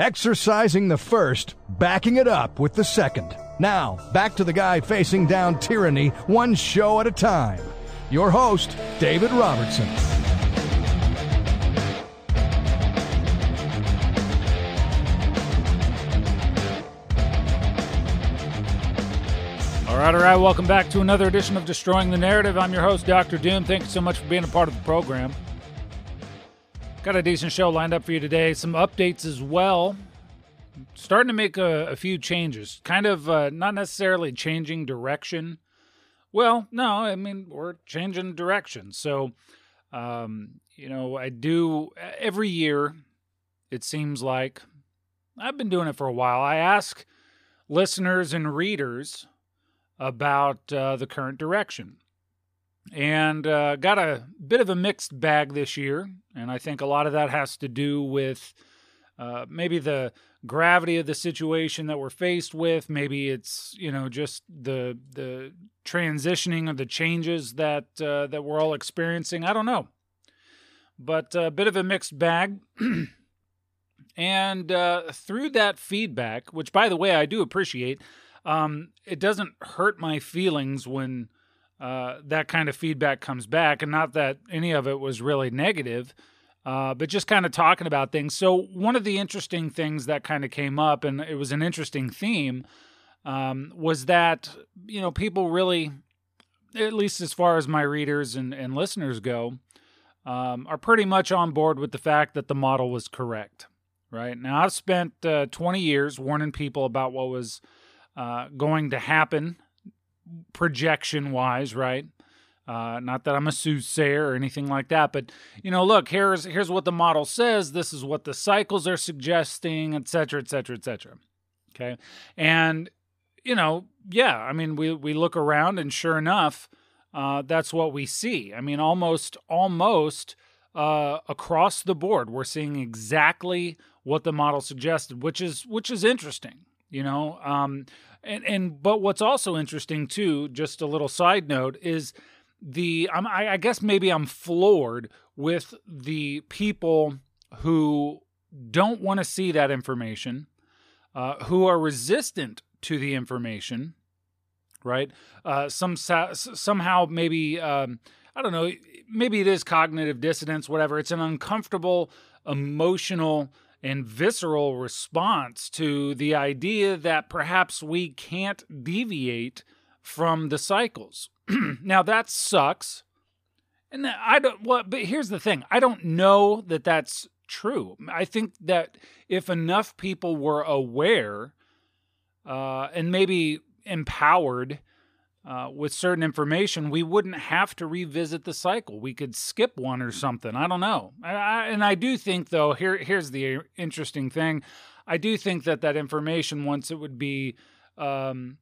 exercising the first, backing it up with the second. Now, back to the guy facing down tyranny one show at a time. Your host, David Robertson. All right, all right. Welcome back to another edition of Destroying the Narrative. I'm your host, Dr. Doom. Thank you so much for being a part of the program. Got a decent show lined up for you today. Some updates as well. Starting to make a, a few changes. Kind of uh, not necessarily changing direction. Well, no, I mean, we're changing direction. So, um, you know, I do every year, it seems like. I've been doing it for a while. I ask listeners and readers about uh, the current direction. And uh, got a bit of a mixed bag this year. And I think a lot of that has to do with uh, maybe the gravity of the situation that we're faced with. Maybe it's, you know, just the, the transitioning of the changes that, uh, that we're all experiencing. I don't know. But a bit of a mixed bag. and uh, through that feedback, which, by the way, I do appreciate, um, it doesn't hurt my feelings when uh, that kind of feedback comes back, and not that any of it was really negative, uh, but just kind of talking about things. So one of the interesting things that kind of came up, and it was an interesting theme, um, was that you know people really, at least as far as my readers and, and listeners go, um, are pretty much on board with the fact that the model was correct. Right now, I've spent uh, 20 years warning people about what was uh, going to happen projection wise, right? Uh, not that I'm a soothsayer or anything like that, but you know, look, here's here's what the model says. This is what the cycles are suggesting, et cetera, et cetera, et cetera. Okay, and you know, yeah, I mean, we we look around, and sure enough, uh, that's what we see. I mean, almost almost uh, across the board, we're seeing exactly what the model suggested, which is which is interesting. You know, um, and and but what's also interesting too, just a little side note, is the I'm, I, I guess maybe I'm floored with the people who don't want to see that information, uh, who are resistant to the information, right? Uh, some somehow maybe um, I don't know, maybe it is cognitive dissonance, whatever. It's an uncomfortable emotional and visceral response to the idea that perhaps we can't deviate from the cycles. now that sucks. And I don't well but here's the thing. I don't know that that's true. I think that if enough people were aware uh, and maybe empowered uh, with certain information, we wouldn't have to revisit the cycle. We could skip one or something. I don't know. I, I, and I do think, though, here here's the interesting thing. I do think that that information, once it would be, um,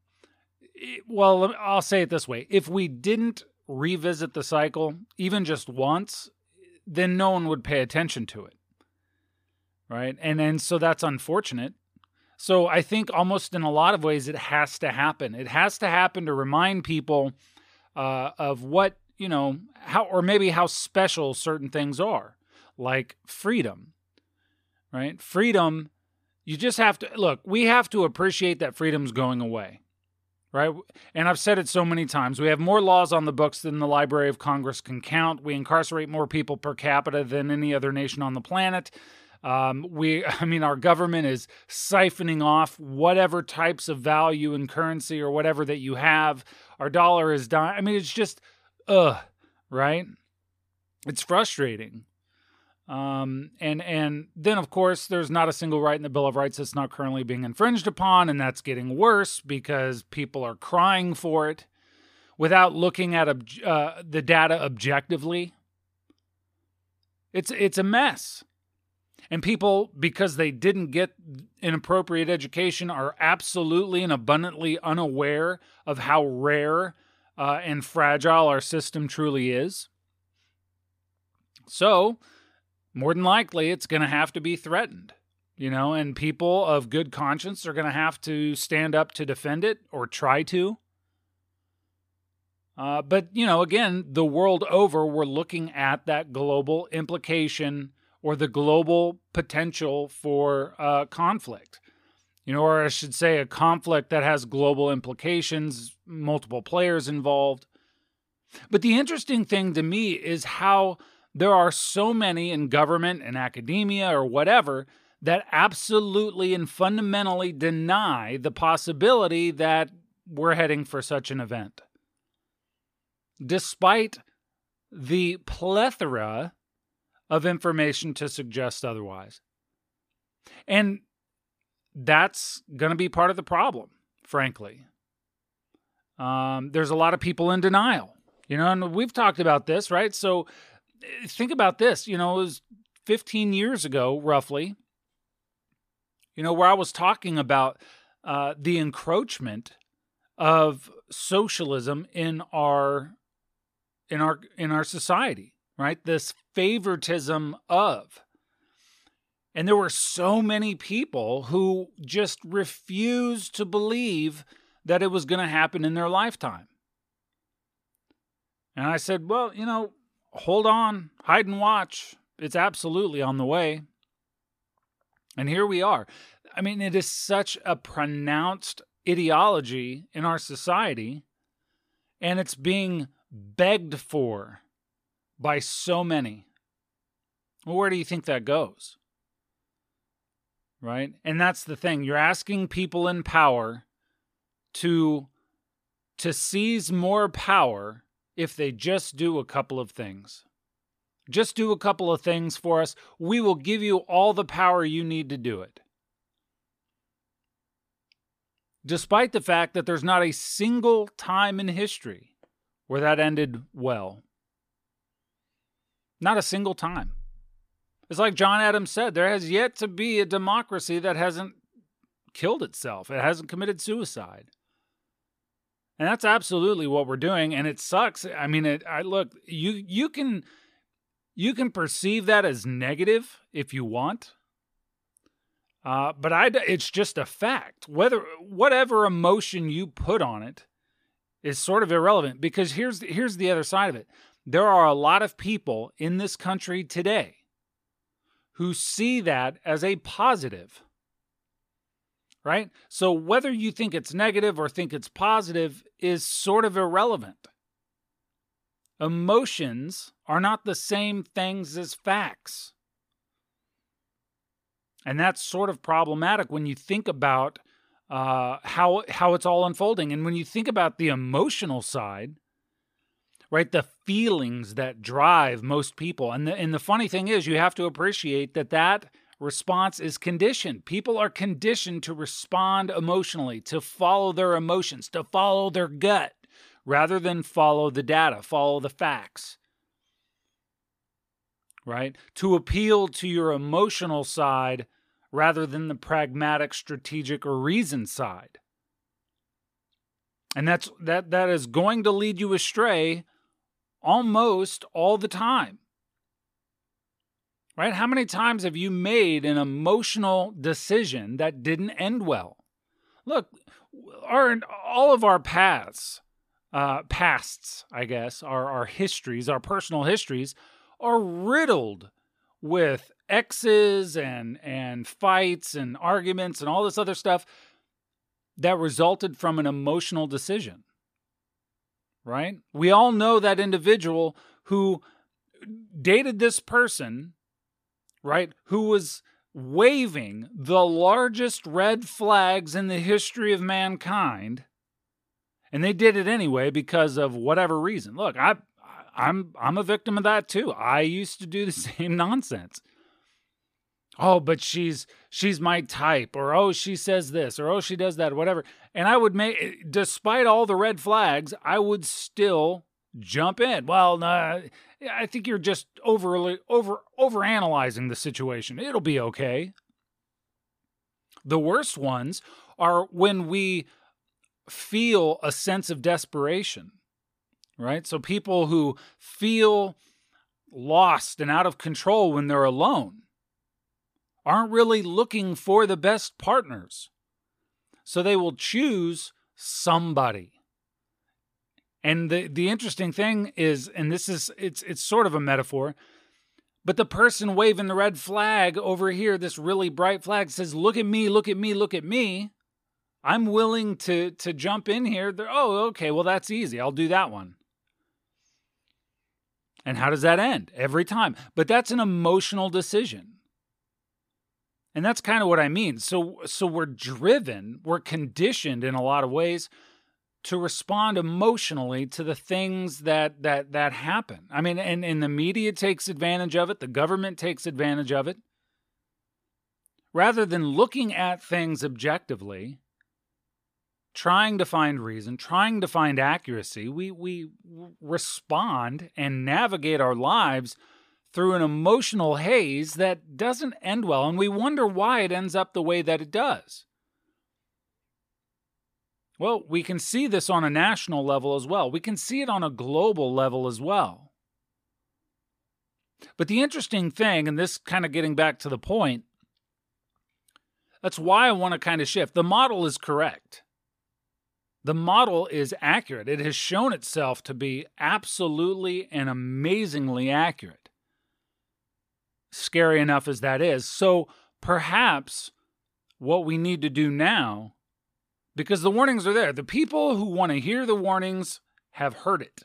it, well, I'll say it this way: if we didn't revisit the cycle even just once, then no one would pay attention to it, right? And and so that's unfortunate. So I think almost in a lot of ways it has to happen. It has to happen to remind people uh, of what you know how or maybe how special certain things are, like freedom. Right, freedom. You just have to look. We have to appreciate that freedom's going away right? And I've said it so many times. We have more laws on the books than the Library of Congress can count. We incarcerate more people per capita than any other nation on the planet. Um, we, I mean, our government is siphoning off whatever types of value and currency or whatever that you have. Our dollar is dying. I mean, it's just, ugh, right? It's frustrating. Um, and and then of course there's not a single right in the Bill of Rights that's not currently being infringed upon, and that's getting worse because people are crying for it without looking at ob- uh, the data objectively. It's it's a mess. And people, because they didn't get an appropriate education, are absolutely and abundantly unaware of how rare uh, and fragile our system truly is. So, more than likely, it's going to have to be threatened, you know, and people of good conscience are going to have to stand up to defend it or try to. Uh, but, you know, again, the world over, we're looking at that global implication or the global potential for uh, conflict. You know, or I should say, a conflict that has global implications, multiple players involved. But the interesting thing to me is how there are so many in government and academia or whatever that absolutely and fundamentally deny the possibility that we're heading for such an event. Despite the plethora of information to suggest otherwise. And that's going to be part of the problem, frankly. Um, there's a lot of people in denial, you know, and we've talked about this, right? So think about this, you know, it was 15 years ago, roughly, you know, where I was talking about uh, the encroachment of socialism in our in our in our society right this favoritism of. And there were so many people who just refused to believe that it was going to happen in their lifetime. And i said well you know hold on hide and watch. It's absolutely on the way. And here we are. I mean it is such a pronounced ideology in our society and it's being begged for by so many. Well, where do you think that goes? Right? And that's the thing. You're asking people in power to to seize more power if they just do a couple of things. Just do a couple of things for us. We will give you all the power you need to do it. Despite the fact that there's not a single time in history where that ended well. Not a single time. It's like John Adams said there has yet to be a democracy that hasn't killed itself, it hasn't committed suicide. And that's absolutely what we're doing and it sucks. I mean it I look, you you can you can perceive that as negative if you want. Uh, but I, it's just a fact. Whether whatever emotion you put on it, is sort of irrelevant because here's here's the other side of it. There are a lot of people in this country today who see that as a positive. Right? So whether you think it's negative or think it's positive is sort of irrelevant. Emotions are not the same things as facts. And that's sort of problematic when you think about uh, how how it's all unfolding. And when you think about the emotional side, right, the feelings that drive most people, and the and the funny thing is, you have to appreciate that that response is conditioned. People are conditioned to respond emotionally, to follow their emotions, to follow their gut, rather than follow the data, follow the facts. Right? To appeal to your emotional side rather than the pragmatic, strategic, or reason side. And that's that that is going to lead you astray almost all the time. Right? How many times have you made an emotional decision that didn't end well? Look, our all of our paths, uh, pasts, I guess, our our histories, our personal histories, are riddled with exes and and fights and arguments and all this other stuff that resulted from an emotional decision. Right? We all know that individual who dated this person, right? Who was waving the largest red flags in the history of mankind. And they did it anyway because of whatever reason. Look, I I'm I'm a victim of that too. I used to do the same nonsense oh but she's she's my type or oh she says this or oh she does that whatever. And i would make despite all the red flags i would still jump in. Well nah, i think you're just overly over over analyzing the situation. It'll be okay. The worst ones are when we feel a sense of desperation right? So people who feel lost and out of control when they're alone aren't really looking for the best partners. So they will choose somebody. And the, the interesting thing is, and this is it's it's sort of a metaphor, But the person waving the red flag over here, this really bright flag, says, Look at me, look at me, look at me. I'm willing to, to jump in here. They're, oh, okay, well, that's easy. I'll do that one. And how does that end? Every time. But that's an emotional decision. And that's kind of what I mean. So so we're driven, we're conditioned in a lot of ways to respond emotionally to the things that that that happen. I mean, and, and the media takes advantage of it, the government takes advantage of it. Rather than looking at things objectively, trying to find reason, trying to find accuracy, we we respond and navigate our lives through an emotional haze that doesn't end well, and we wonder why it ends up the way that it does. Well, we can see this on a national level as well. We can see it on a global level as well. But the interesting thing, and this kind of getting back to the point, that's why I want to kind of shift. The model is correct. The model is accurate. It has shown itself to be absolutely and amazingly accurate. Scary enough as that is. So perhaps what we need to do now because the warnings are there. The people who want to hear the warnings have heard it.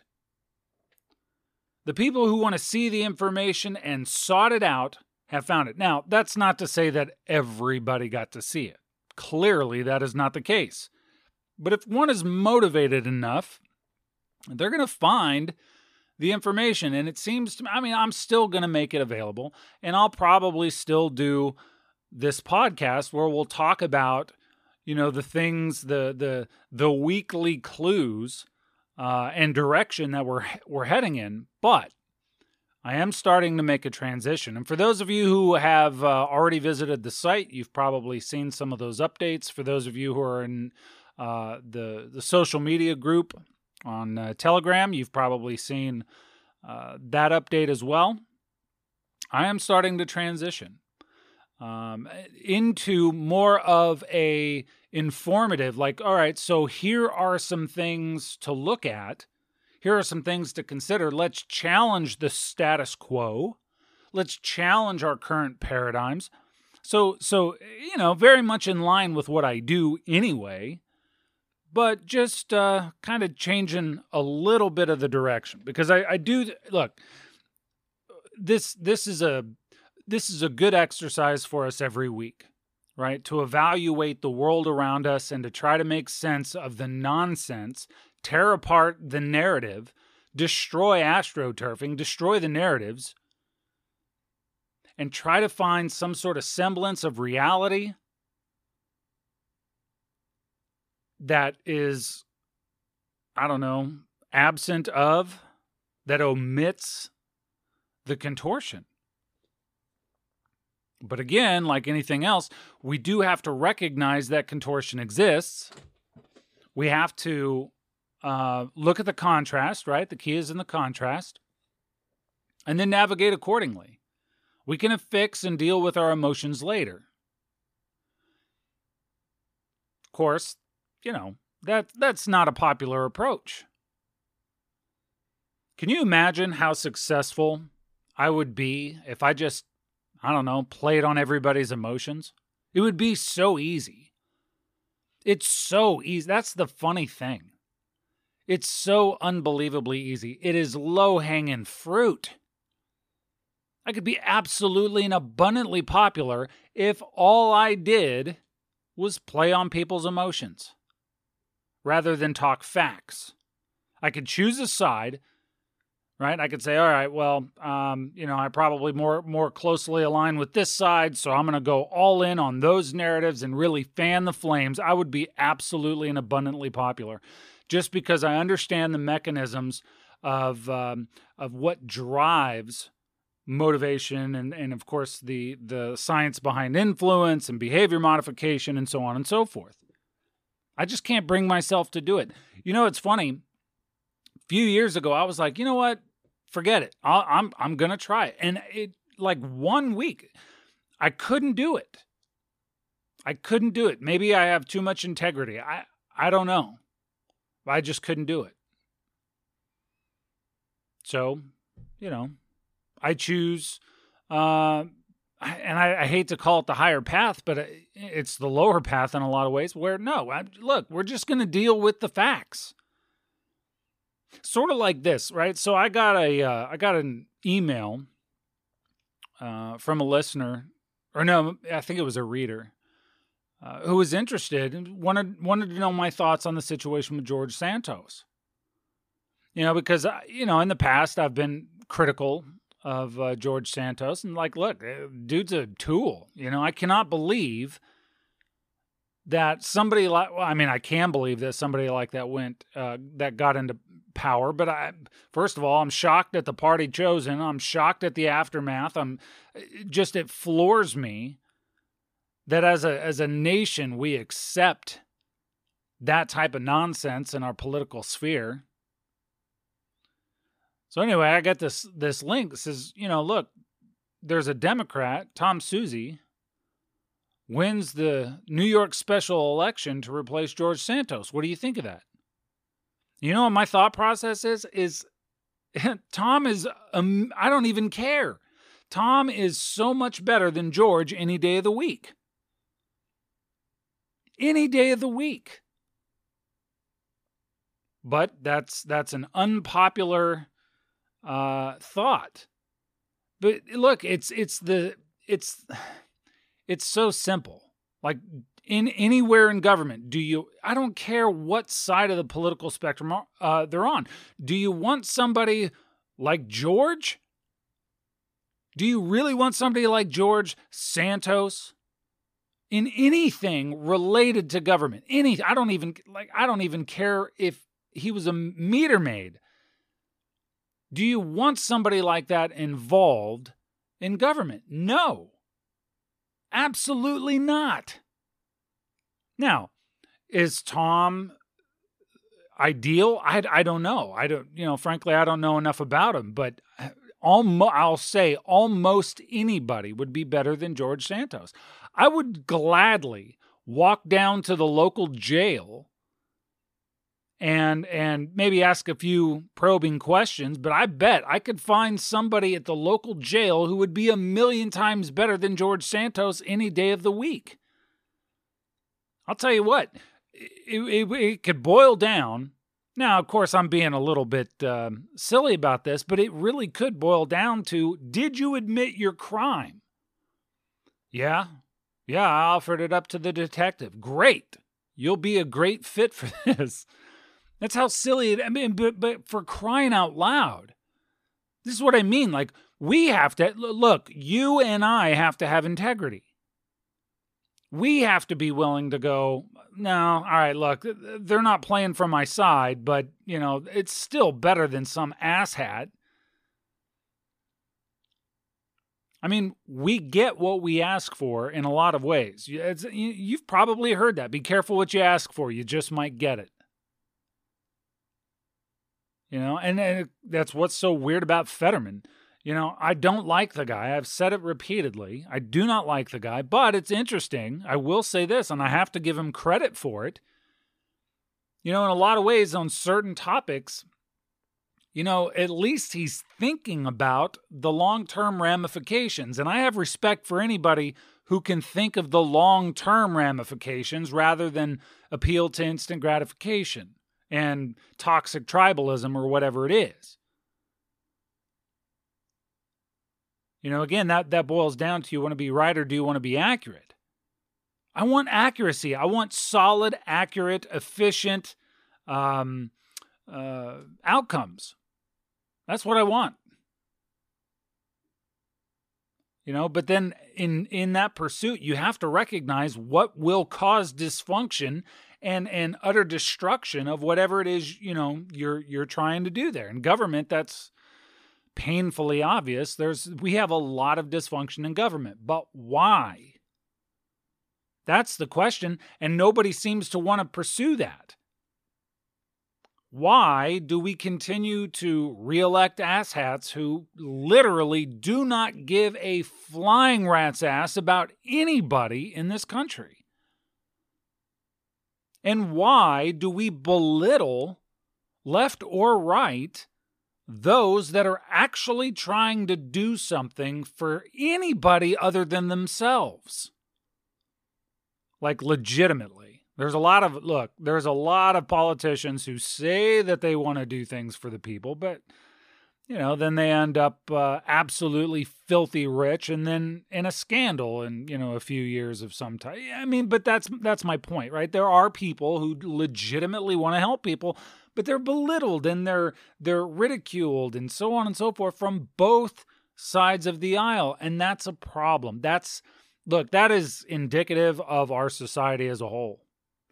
The people who want to see the information and sought it out have found it. Now, that's not to say that everybody got to see it. Clearly, that is not the case. But if one is motivated enough, they're going to find the information. And it seems to me, I mean, I'm still going to make it available. And I'll probably still do this podcast where we'll talk about you know the things the the the weekly clues uh, and direction that we're we're heading in but I am starting to make a transition. And for those of you who have uh, already visited the site, you've probably seen some of those updates. For those of you who are in uh, the the social media group on uh, Telegram, you've probably seen uh, that update as well. I am starting to transition um, into more of a informative like all right so here are some things to look at. Here are some things to consider. Let's challenge the status quo. Let's challenge our current paradigms. So so you know very much in line with what i do anyway but just uh, kind of changing a little bit of the direction because I, I do look this this is a this is a good exercise for us every week, right? To evaluate the world around us and to try to make sense of the nonsense, tear apart the narrative, destroy astroturfing, destroy the narratives, and try to find some sort of semblance of reality that is, I don't know, absent of, that omits the contortion. But again, like anything else, we do have to recognize that contortion exists. We have to uh, look at the contrast, right? The key is in the contrast, and then navigate accordingly. We can fix and deal with our emotions later. Of course, you know, that that's not a popular approach. Can you imagine how successful I would be if I just I don't know, played on everybody's emotions. It would be so easy. It's so easy. That's the funny thing. It's so unbelievably easy. It is low hanging fruit. I could be absolutely and abundantly popular if all I did was play on people's emotions rather than talk facts. I could choose a side right? I could say, all right, well, um, you know, I probably more more closely align with this side, so I'm going to go all in on those narratives and really fan the flames. I would be absolutely and abundantly popular, just because I understand the mechanisms of um, of what drives motivation and and of course the the science behind influence and behavior modification and so on and so forth. I just can't bring myself to do it. You know, it's funny. A few years ago, I was like, you know what? forget it. i am I'm, I'm gonna try it. And it like one week, I couldn't do it. I couldn't do it. Maybe I have too much integrity. I I don't know. I just couldn't do it. So, you know, I choose Uh, and I, I, hate to call it the higher path, but it's the lower path in a lot of ways. Where no, I, look, we're just going to deal with the facts. Sort of like this, right? So I got a uh, I got an email uh, from a listener, or no, I think it was a reader uh, who was interested and wanted wanted to know my thoughts on the situation with George Santos. You know, because uh, you know in the past I've been critical of uh, George Santos and like, look, uh, dude's a tool. You know, I cannot believe that somebody like well, I mean, I can believe that somebody like that went uh, that got into power, but I first of all, I'm shocked at the party chosen. I'm shocked at the aftermath. I'm just it floors me that as a as a nation we accept that type of nonsense in our political sphere. So anyway, I got this this link that says, you know, look, there's a Democrat, Tom Suozzi, wins the New York special election to replace George Santos. What do you think of that? You know what my thought process is is Tom is um, I don't even care. Tom is so much better than George any day of the week any day of the week. But that's that's an unpopular uh, thought. But look, it's it's the it's it's so simple. Like in anywhere in government, do you? I don't care what side of the political spectrum uh, they're on. Do you want somebody like George? Do you really want somebody like George Santos? in anything related to government. Any I don't even like I don't even care if he was a meter maid. Do you want somebody like that involved in government? No. Absolutely not. Now, is Tom ideal? I, I don't know. I don't, you know, frankly, I don't know enough about him, but uh, almost, I'll say almost anybody would be better than George Santos. I would gladly walk down to the local jail and and maybe ask a few probing questions, but I bet I could find somebody at the local jail who would be a million times better than George Santos any day of the week. I'll tell you what, it, it, it could boil down. Now, of course, I'm being a little bit uh, silly about this, but it really could boil down to did you admit your crime? Yeah, yeah, I offered it up to the detective. Great. You'll be a great fit for this. That's how silly it I mean, but but for crying out loud. This is what I mean. Like we have to look, you and I have to have integrity. We have to be willing to go, no, all right, look, they're not playing for my side, but you know, it's still better than some asshat I mean, we get what we ask for in a lot of ways. It's, you've probably heard that. Be careful what you ask for, you just might get it. You know, and, and that's what's so weird about Fetterman. You know, I don't like the guy. I've said it repeatedly. I do not like the guy, but it's interesting. I will say this, and I have to give him credit for it. You know, in a lot of ways, on certain topics, you know, at least he's thinking about the long term ramifications. And I have respect for anybody who can think of the long term ramifications rather than appeal to instant gratification and toxic tribalism or whatever it is. You know, again, that, that boils down to you want to be right or do you want to be accurate? I want accuracy. I want solid, accurate, efficient um, uh, outcomes. That's what I want. You know, but then in in that pursuit, you have to recognize what will cause dysfunction and and utter destruction of whatever it is you know you're you're trying to do there. In government, that's painfully obvious. There's we have a lot of dysfunction in government, but why? That's the question, and nobody seems to want to pursue that. Why do we continue to reelect asshats who literally do not give a flying rat's ass about anybody in this country? And why do we belittle, left or right, those that are actually trying to do something for anybody other than themselves. Like legitimately. There's a lot of, look, there's a lot of politicians who say that they want to do things for the people, but you know, then they end up uh, absolutely filthy rich, and then in a scandal in you know a few years of some type. I mean, but that's that's my point, right? There are people who legitimately want to help people, but they're belittled and they're they're ridiculed and so on and so forth from both sides of the aisle, and that's a problem. That's look, that is indicative of our society as a whole.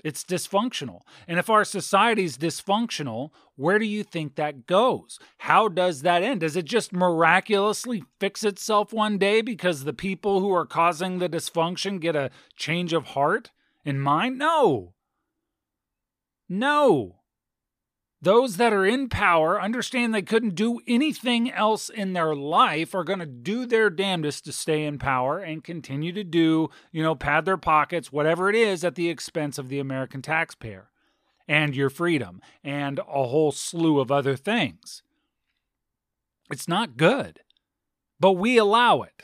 It's dysfunctional. And if our society's dysfunctional, where do you think that goes? How does that end? Does it just miraculously fix itself one day because the people who are causing the dysfunction get a change of heart and mind? No. No. Those that are in power understand they couldn't do anything else in their life are going to do their damnedest to stay in power and continue to do, you know, pad their pockets, whatever it is, at the expense of the American taxpayer and your freedom and a whole slew of other things. It's not good, but we allow it.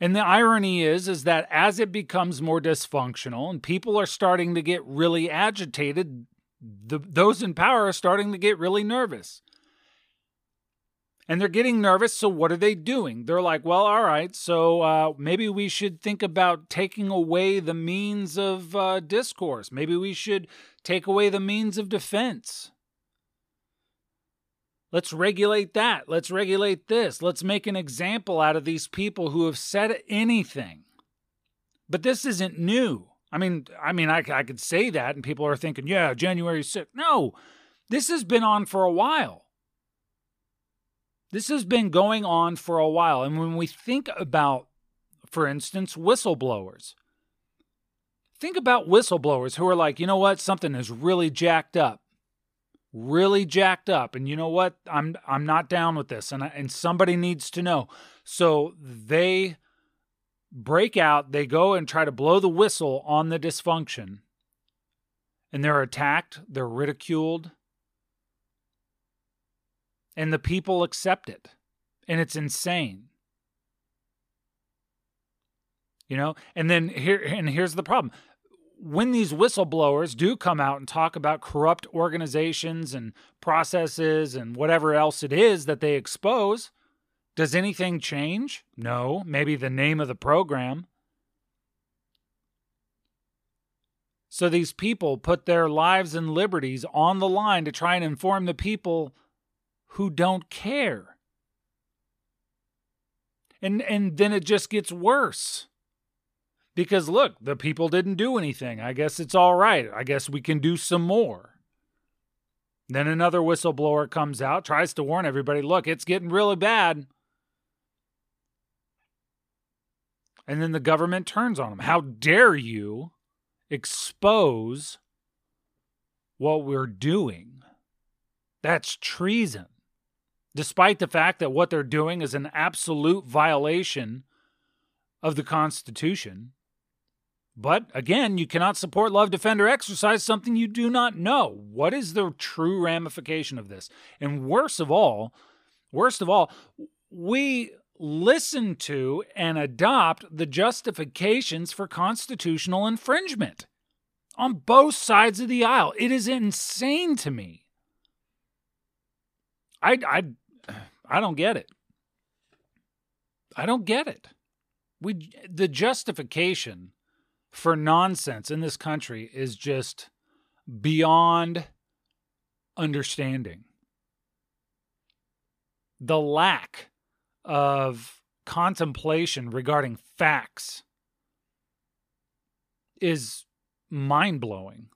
And the irony is is that as it becomes more dysfunctional and people are starting to get really agitated, the, those in power are starting to get really nervous. And they're getting nervous, so what are they doing? They're like, well, all right, so uh, maybe we should think about taking away the means of uh, discourse. Maybe we should take away the means of defense. Let's regulate that. Let's regulate this. Let's make an example out of these people who have said anything. But this isn't new. I mean, I mean, I, I could say that, and people are thinking, yeah, January 6th. No, this has been on for a while. This has been going on for a while. And when we think about, for instance, whistleblowers, think about whistleblowers who are like, you know what, something is really jacked up, really jacked up, and you know what, I'm I'm not down with this, and I, and somebody needs to know. So they break out, they go and try to blow the whistle on the dysfunction, and they're attacked, they're ridiculed, and the people accept it. And it's insane. You know, and then here and here's the problem. When these whistleblowers do come out and talk about corrupt organizations and processes and whatever else it is that they expose, does anything change? No. Maybe the name of the program. So these people put their lives and liberties on the line to try and inform the people who don't care. And and then it just gets worse. Because look, the people didn't do anything. I guess it's all right. I guess we can do some more. Then another whistleblower comes out, tries to warn everybody, look, it's getting really bad. And then the government turns on them. How dare you expose what we're doing? That's treason. Despite the fact that what they're doing is an absolute violation of the Constitution. But again, you cannot support love, defend, or exercise something you do not know. What is the true ramification of this? And worst of all, worst of all, we listen to and adopt the justifications for constitutional infringement on both sides of the aisle. It is insane to me. I, I, I don't get it. I don't get it. We the justification for nonsense in this country is just beyond understanding. The lack of contemplation regarding facts is mind blowing.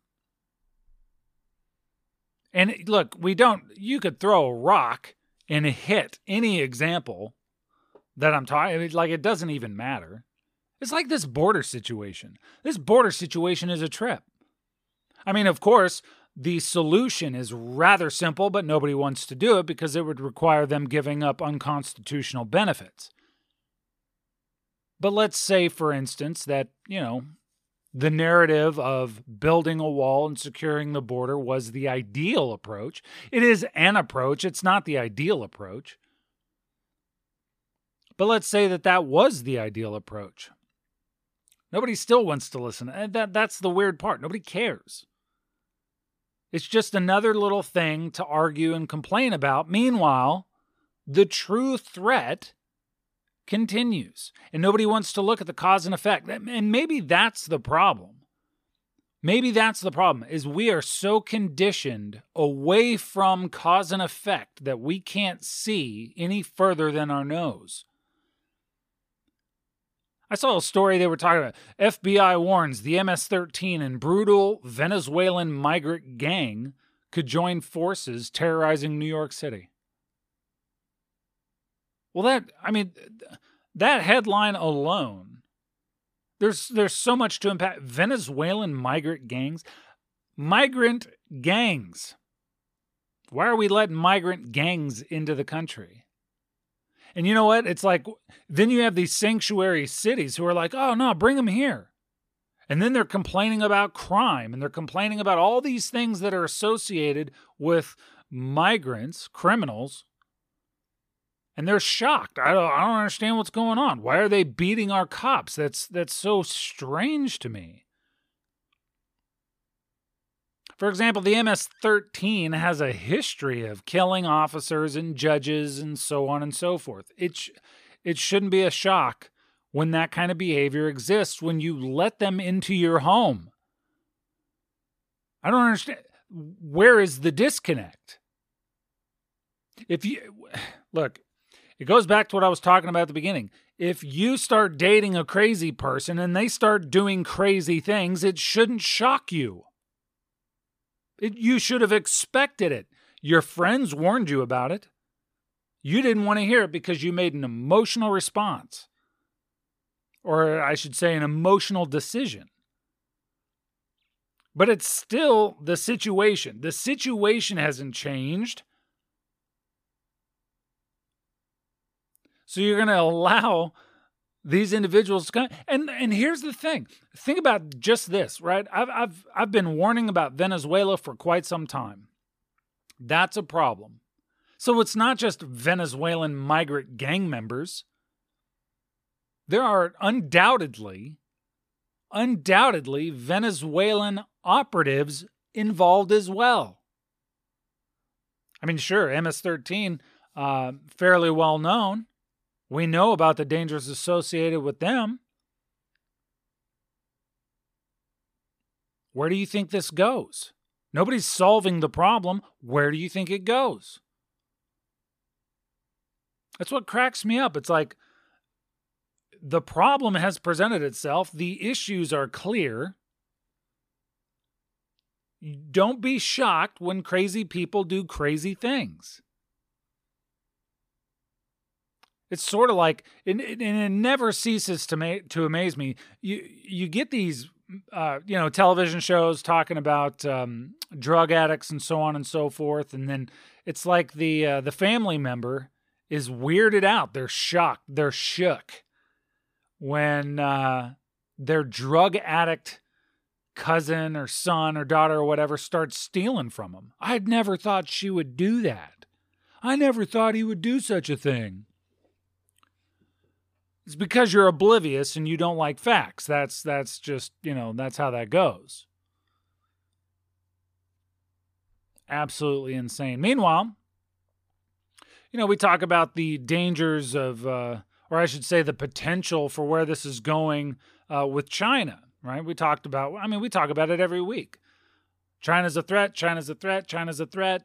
And look, we don't, you could throw a rock and hit any example that I'm talking, like it doesn't even matter. It's like this border situation. This border situation is a trip. I mean, of course, the solution is rather simple, but nobody wants to do it because it would require them giving up unconstitutional benefits. But let's say, for instance, that, you know, the narrative of building a wall and securing the border was the ideal approach. It is an approach, it's not the ideal approach. But let's say that that was the ideal approach. Nobody still wants to listen. That, that's the weird part. Nobody cares. It's just another little thing to argue and complain about. Meanwhile, the true threat continues. And nobody wants to look at the cause and effect. And maybe that's the problem. Maybe that's the problem is we are so conditioned away from cause and effect that we can't see any further than our nose. I saw a story they were talking about. FBI warns the MS 13 and brutal Venezuelan migrant gang could join forces terrorizing New York City. Well, that I mean, that headline alone, there's there's so much to impact. Venezuelan migrant gangs, migrant gangs. Why are we letting migrant gangs into the country? And you know what? It's like then you have these sanctuary cities who are like, "Oh no, bring them here." And then they're complaining about crime and they're complaining about all these things that are associated with migrants, criminals and they're shocked. I don't, I don't understand what's going on. Why are they beating our cops? That's that's so strange to me. For example, the MS 13 has a history of killing officers and judges and so on and so forth. It, sh- it shouldn't be a shock when that kind of behavior exists when you let them into your home. I don't understand. Where is the disconnect? If you look, it goes back to what I was talking about at the beginning. If you start dating a crazy person and they start doing crazy things, it shouldn't shock you. It, you should have expected it. Your friends warned you about it. You didn't want to hear it because you made an emotional response. Or I should say, an emotional decision. But it's still the situation. The situation hasn't changed. So you're going to allow these individuals to. And and here's the thing. Think about just this, right? I've I've I've been warning about Venezuela for quite some time. That's a problem. So it's not just Venezuelan migrant gang members. There are undoubtedly undoubtedly Venezuelan operatives involved as well. I mean, sure, MS 13, uh, fairly well known, we know about the dangers associated with them. Where do you think this goes? Nobody's solving the problem. Where do you think it goes? That's what cracks me up. It's like the problem has presented itself, the issues are clear. Don't be shocked when crazy people do crazy things. It's sort of like, and, and it never ceases to ma- to amaze me. You you get these, uh, you know, television shows talking about um, drug addicts and so on and so forth, and then it's like the uh, the family member is weirded out. They're shocked. They're shook when uh, their drug addict cousin or son or daughter or whatever starts stealing from them. I'd never thought she would do that. I never thought he would do such a thing. It's because you're oblivious and you don't like facts. That's that's just, you know, that's how that goes. Absolutely insane. Meanwhile, you know, we talk about the dangers of uh, or I should say the potential for where this is going uh, with China, right? We talked about I mean, we talk about it every week. China's a threat, China's a threat, China's a threat.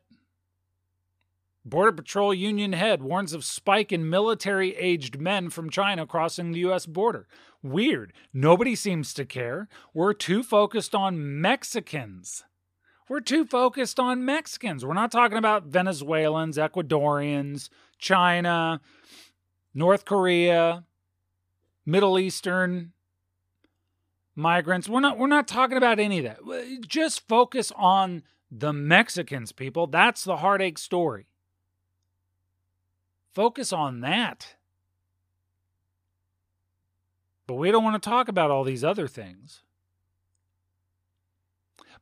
Border Patrol Union head warns of spike in military aged men from China crossing the U.S. border. Weird. Nobody seems to care. We're too focused on Mexicans. We're too focused on Mexicans. We're not talking about Venezuelans, Ecuadorians, China, North Korea, Middle Eastern migrants. We're not we're not talking about any of that. Just focus on the Mexicans, people. That's the heartache story. Focus on that. But we don't want to talk about all these other things.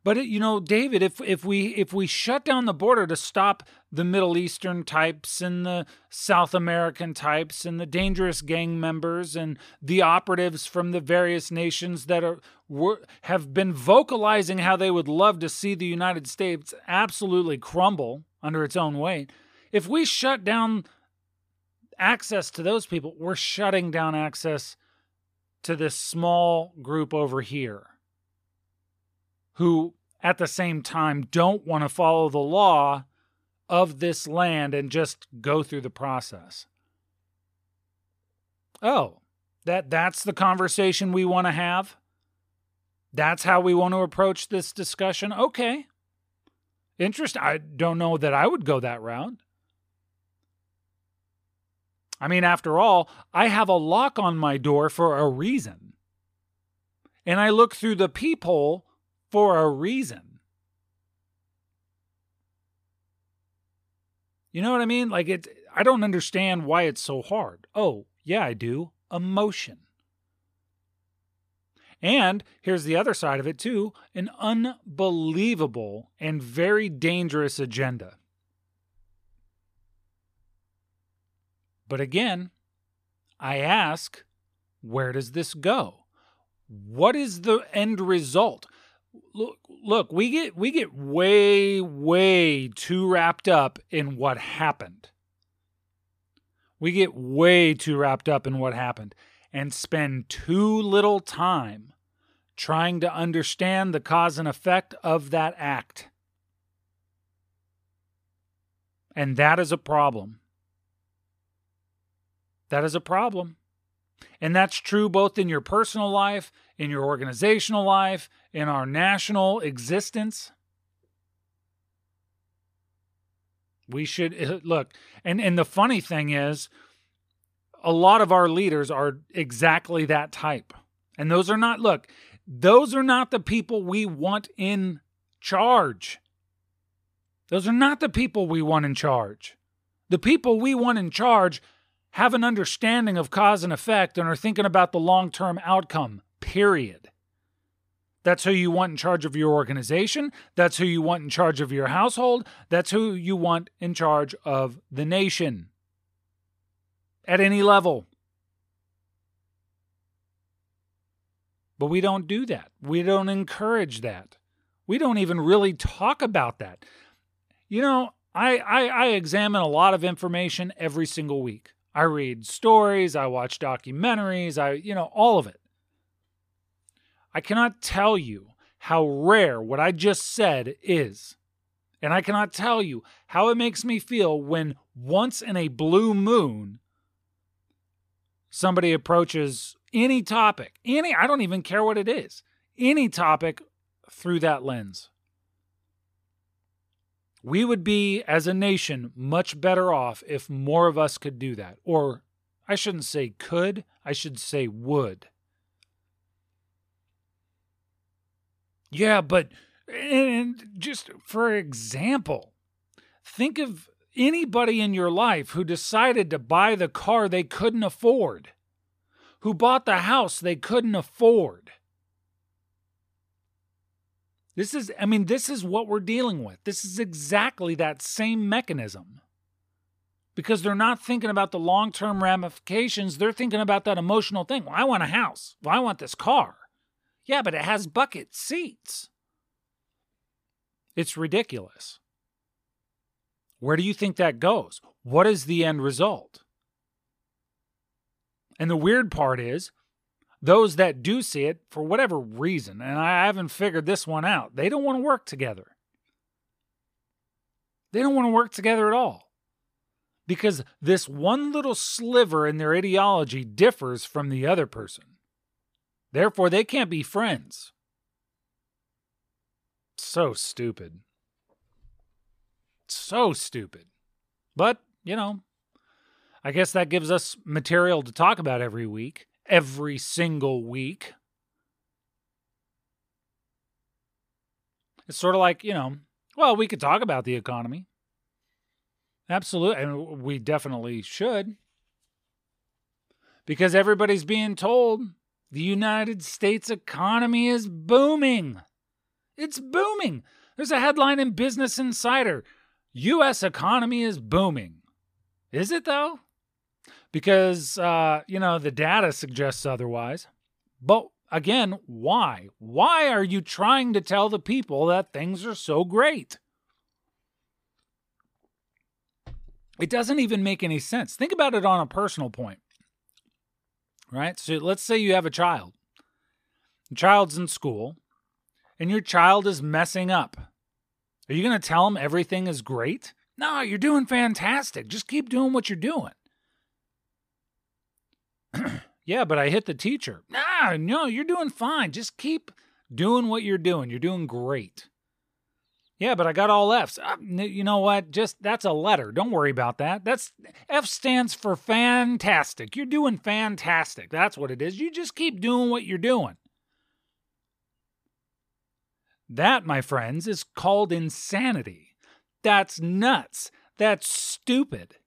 But it, you know, David, if if we if we shut down the border to stop the Middle Eastern types and the South American types and the dangerous gang members and the operatives from the various nations that are were, have been vocalizing how they would love to see the United States absolutely crumble under its own weight. If we shut down access to those people, we're shutting down access to this small group over here who at the same time don't want to follow the law of this land and just go through the process. Oh, that that's the conversation we want to have? That's how we want to approach this discussion? Okay. Interesting. I don't know that I would go that route. I mean, after all, I have a lock on my door for a reason. And I look through the peephole for a reason. You know what I mean? Like it I don't understand why it's so hard. Oh, yeah, I do. Emotion. And here's the other side of it too, an unbelievable and very dangerous agenda. But again, I ask, where does this go? What is the end result? look look we get we get way way too wrapped up in what happened we get way too wrapped up in what happened and spend too little time trying to understand the cause and effect of that act and that is a problem that is a problem and that's true both in your personal life in your organizational life, in our national existence. We should uh, look, and, and the funny thing is, a lot of our leaders are exactly that type. And those are not, look, those are not the people we want in charge. Those are not the people we want in charge. The people we want in charge have an understanding of cause and effect and are thinking about the long term outcome period. That's who you want in charge of your organization. That's who you want in charge of your household. That's who you want in charge of the nation at any level. But we don't do that. We don't encourage that. We don't even really talk about that. You know, I, I, I examine a lot of information every single week. I read stories, I watch documentaries, I, you know, all of it. I cannot tell you how rare what I just said is. And I cannot tell you how it makes me feel when once in a blue moon somebody approaches any topic, any, I don't even care what it is, any topic through that lens. We would be, as a nation, much better off if more of us could do that. Or I shouldn't say could, I should say would. Yeah, but and just for example, think of anybody in your life who decided to buy the car they couldn't afford, who bought the house they couldn't afford. This is, I mean, this is what we're dealing with. This is exactly that same mechanism. Because they're not thinking about the long term ramifications. They're thinking about that emotional thing. Well, I want a house. Well, I want this car. Yeah, but it has bucket seats. It's ridiculous. Where do you think that goes? What is the end result? And the weird part is, those that do see it, for whatever reason, and I haven't figured this one out, they don't want to work together. They don't want to work together at all. Because this one little sliver in their ideology differs from the other person. Therefore, they can't be friends. So stupid. So stupid. But, you know, I guess that gives us material to talk about every week, every single week. It's sort of like, you know, well, we could talk about the economy. Absolutely. And we definitely should. Because everybody's being told the United States economy is booming. It's booming. There's a headline in Business Insider U.S. economy is booming. Is it though? Because, uh, you know, the data suggests otherwise. But again, why? Why are you trying to tell the people that things are so great? It doesn't even make any sense. Think about it on a personal point, right? So let's say you have a child. The child's in school, and your child is messing up. Are you going to tell them everything is great? No, you're doing fantastic. Just keep doing what you're doing. yeah, but I hit the teacher. Nah, no, you're doing fine. Just keep doing what you're doing. You're doing great. Yeah, but I got all F's. Uh, you know what? Just that's a letter. Don't worry about that. That's F stands for fantastic. You're doing fantastic. That's what it is. You just keep doing what you're doing. That, my friends, is called insanity. That's nuts. That's stupid.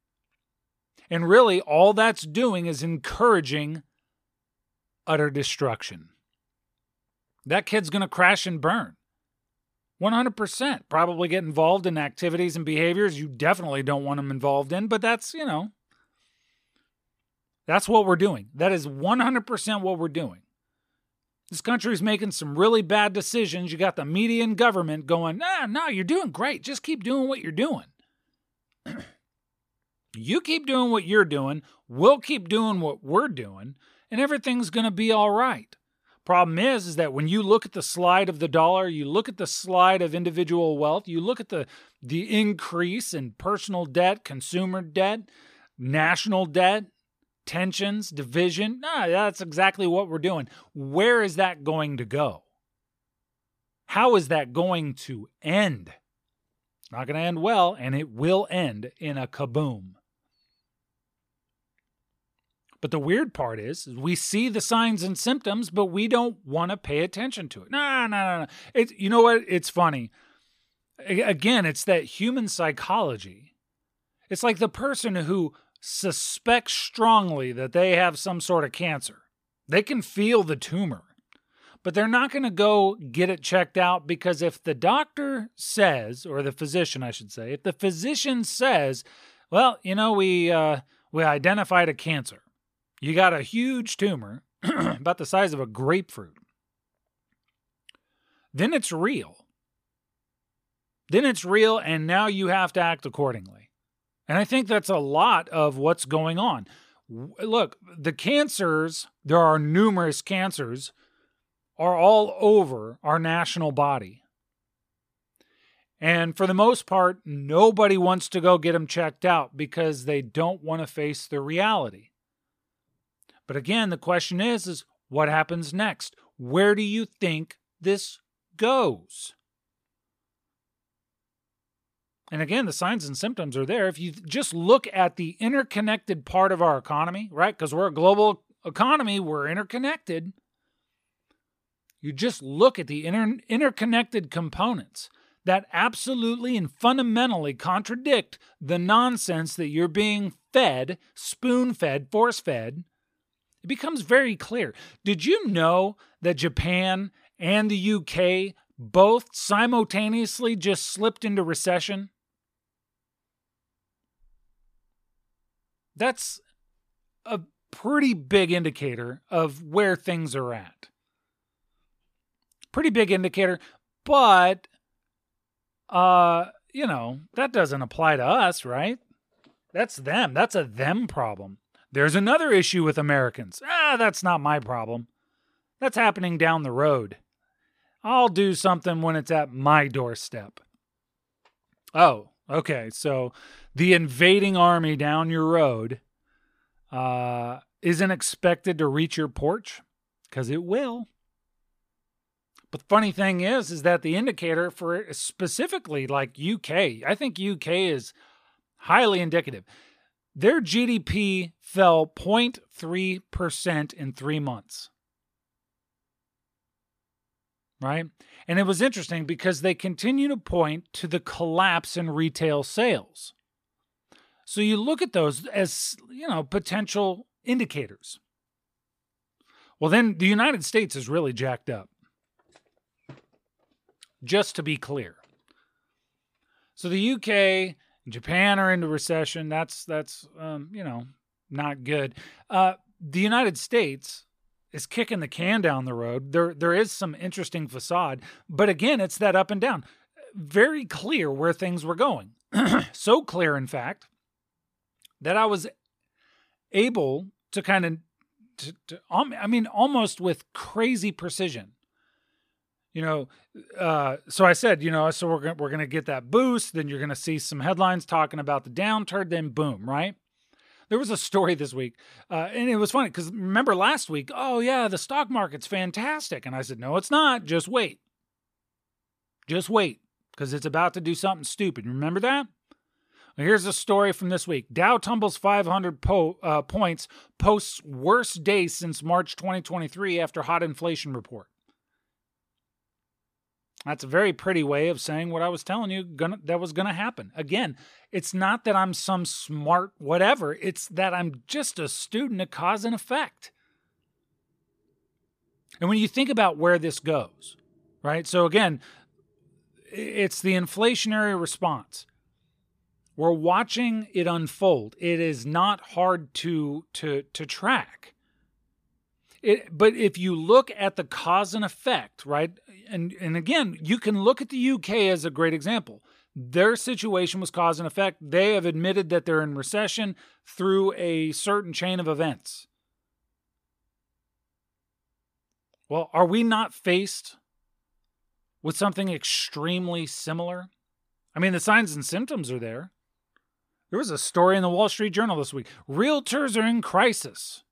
And really, all that's doing is encouraging utter destruction. That kid's going to crash and burn. 100%. Probably get involved in activities and behaviors you definitely don't want them involved in, but that's, you know, that's what we're doing. That is 100% what we're doing. This country's making some really bad decisions. You got the media and government going, nah, no, you're doing great. Just keep doing what you're doing. you keep doing what you're doing. We'll keep doing what we're doing, and everything's going to be all right. Problem is, is that when you look at the slide of the dollar, you look at the slide of individual wealth, you look at the the increase in personal debt, consumer debt, national debt, tensions, division. No, that's exactly what we're doing. Where is that going to go? How is that going to end? It's Not going to end well, and it will end in a kaboom. But the weird part is, we see the signs and symptoms, but we don't want to pay attention to it. No, no, no, no. It's you know what? It's funny. Again, it's that human psychology. It's like the person who suspects strongly that they have some sort of cancer. They can feel the tumor, but they're not going to go get it checked out because if the doctor says, or the physician, I should say, if the physician says, well, you know, we, uh, we identified a cancer, you got a huge tumor about the size of a grapefruit, then it's real. Then it's real, and now you have to act accordingly. And I think that's a lot of what's going on. Look, the cancers, there are numerous cancers, are all over our national body. And for the most part, nobody wants to go get them checked out because they don't want to face the reality. But again, the question is is what happens next? Where do you think this goes? And again, the signs and symptoms are there. If you just look at the interconnected part of our economy, right? Because we're a global economy, we're interconnected. You just look at the inter- interconnected components that absolutely and fundamentally contradict the nonsense that you're being fed, spoon fed, force fed. It becomes very clear. Did you know that Japan and the UK both simultaneously just slipped into recession? That's a pretty big indicator of where things are at. Pretty big indicator, but uh, you know, that doesn't apply to us, right? That's them. That's a them problem. There's another issue with Americans. Ah, that's not my problem. That's happening down the road. I'll do something when it's at my doorstep. Oh, okay. So the invading army down your road uh, isn't expected to reach your porch because it will. But the funny thing is, is that the indicator for specifically like UK, I think UK is highly indicative. Their GDP fell 0.3% in three months. Right? And it was interesting because they continue to point to the collapse in retail sales. So you look at those as, you know, potential indicators. Well, then the United States is really jacked up. just to be clear. So the UK Japan are into recession. That's that's um, you know not good. Uh, the United States is kicking the can down the road. There there is some interesting facade, but again, it's that up and down. Very clear where things were going. so clear, in fact, that I was able to kind of, to, to, I mean, almost with crazy precision. You know, uh, so I said, you know, so we're gonna, we're to get that boost. Then you're to see some headlines talking about the downturn. Then boom, right? There was a story this week, uh, and it was funny because remember last week? Oh yeah, the stock market's fantastic, and I said, no, it's not. Just wait, just wait, because it's about to do something stupid. Remember that? Well, here's a story from this week. Dow tumbles 500 po- uh, points, posts worst day since March 2023 after hot inflation report. That's a very pretty way of saying what I was telling you gonna, that was going to happen. Again, it's not that I'm some smart whatever, it's that I'm just a student of cause and effect. And when you think about where this goes, right? So again, it's the inflationary response. We're watching it unfold. It is not hard to to to track. It, but if you look at the cause and effect, right? And and again, you can look at the UK as a great example. Their situation was cause and effect. They have admitted that they're in recession through a certain chain of events. Well, are we not faced with something extremely similar? I mean, the signs and symptoms are there. There was a story in the Wall Street Journal this week. Realtors are in crisis.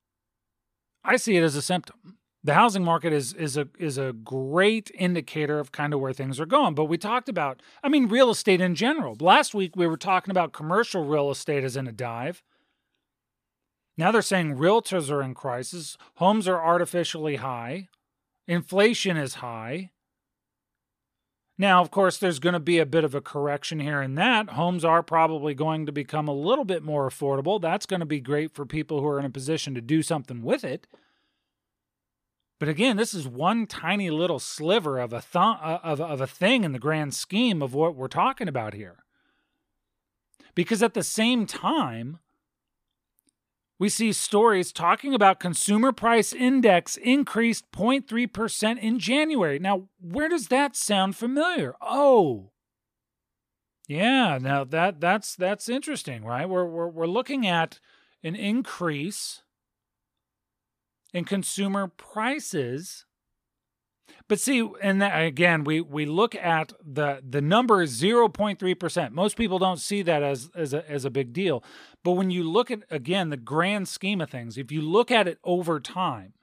I see it as a symptom. The housing market is is a is a great indicator of kind of where things are going. But we talked about, I mean, real estate in general. Last week we were talking about commercial real estate is in a dive. Now they're saying realtors are in crisis, homes are artificially high, inflation is high. Now, of course, there's going to be a bit of a correction here and that. Homes are probably going to become a little bit more affordable. That's going to be great for people who are in a position to do something with it. But again, this is one tiny little sliver of a th- uh, of, of a thing in the grand scheme of what we're talking about here. Because at the same time, we see stories talking about consumer price index increased 0.3% in January. Now, where does that sound familiar? Oh. Yeah, now that that's that's interesting, right? We're we're we're looking at an increase in consumer prices but see, and that, again, we we look at the the number is zero point three percent. Most people don't see that as as a, as a big deal. But when you look at again the grand scheme of things, if you look at it over time,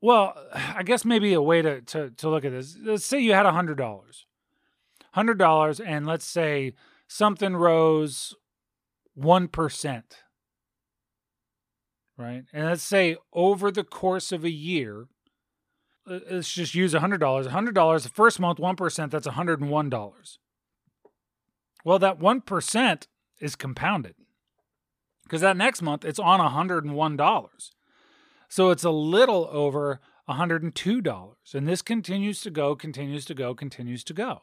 well, I guess maybe a way to to to look at this. Let's say you had a hundred dollars, hundred dollars, and let's say something rose one percent, right? And let's say over the course of a year let's just use $100. $100, the first month, 1%, that's $101. Well, that 1% is compounded because that next month it's on $101. So it's a little over $102. And this continues to go, continues to go, continues to go.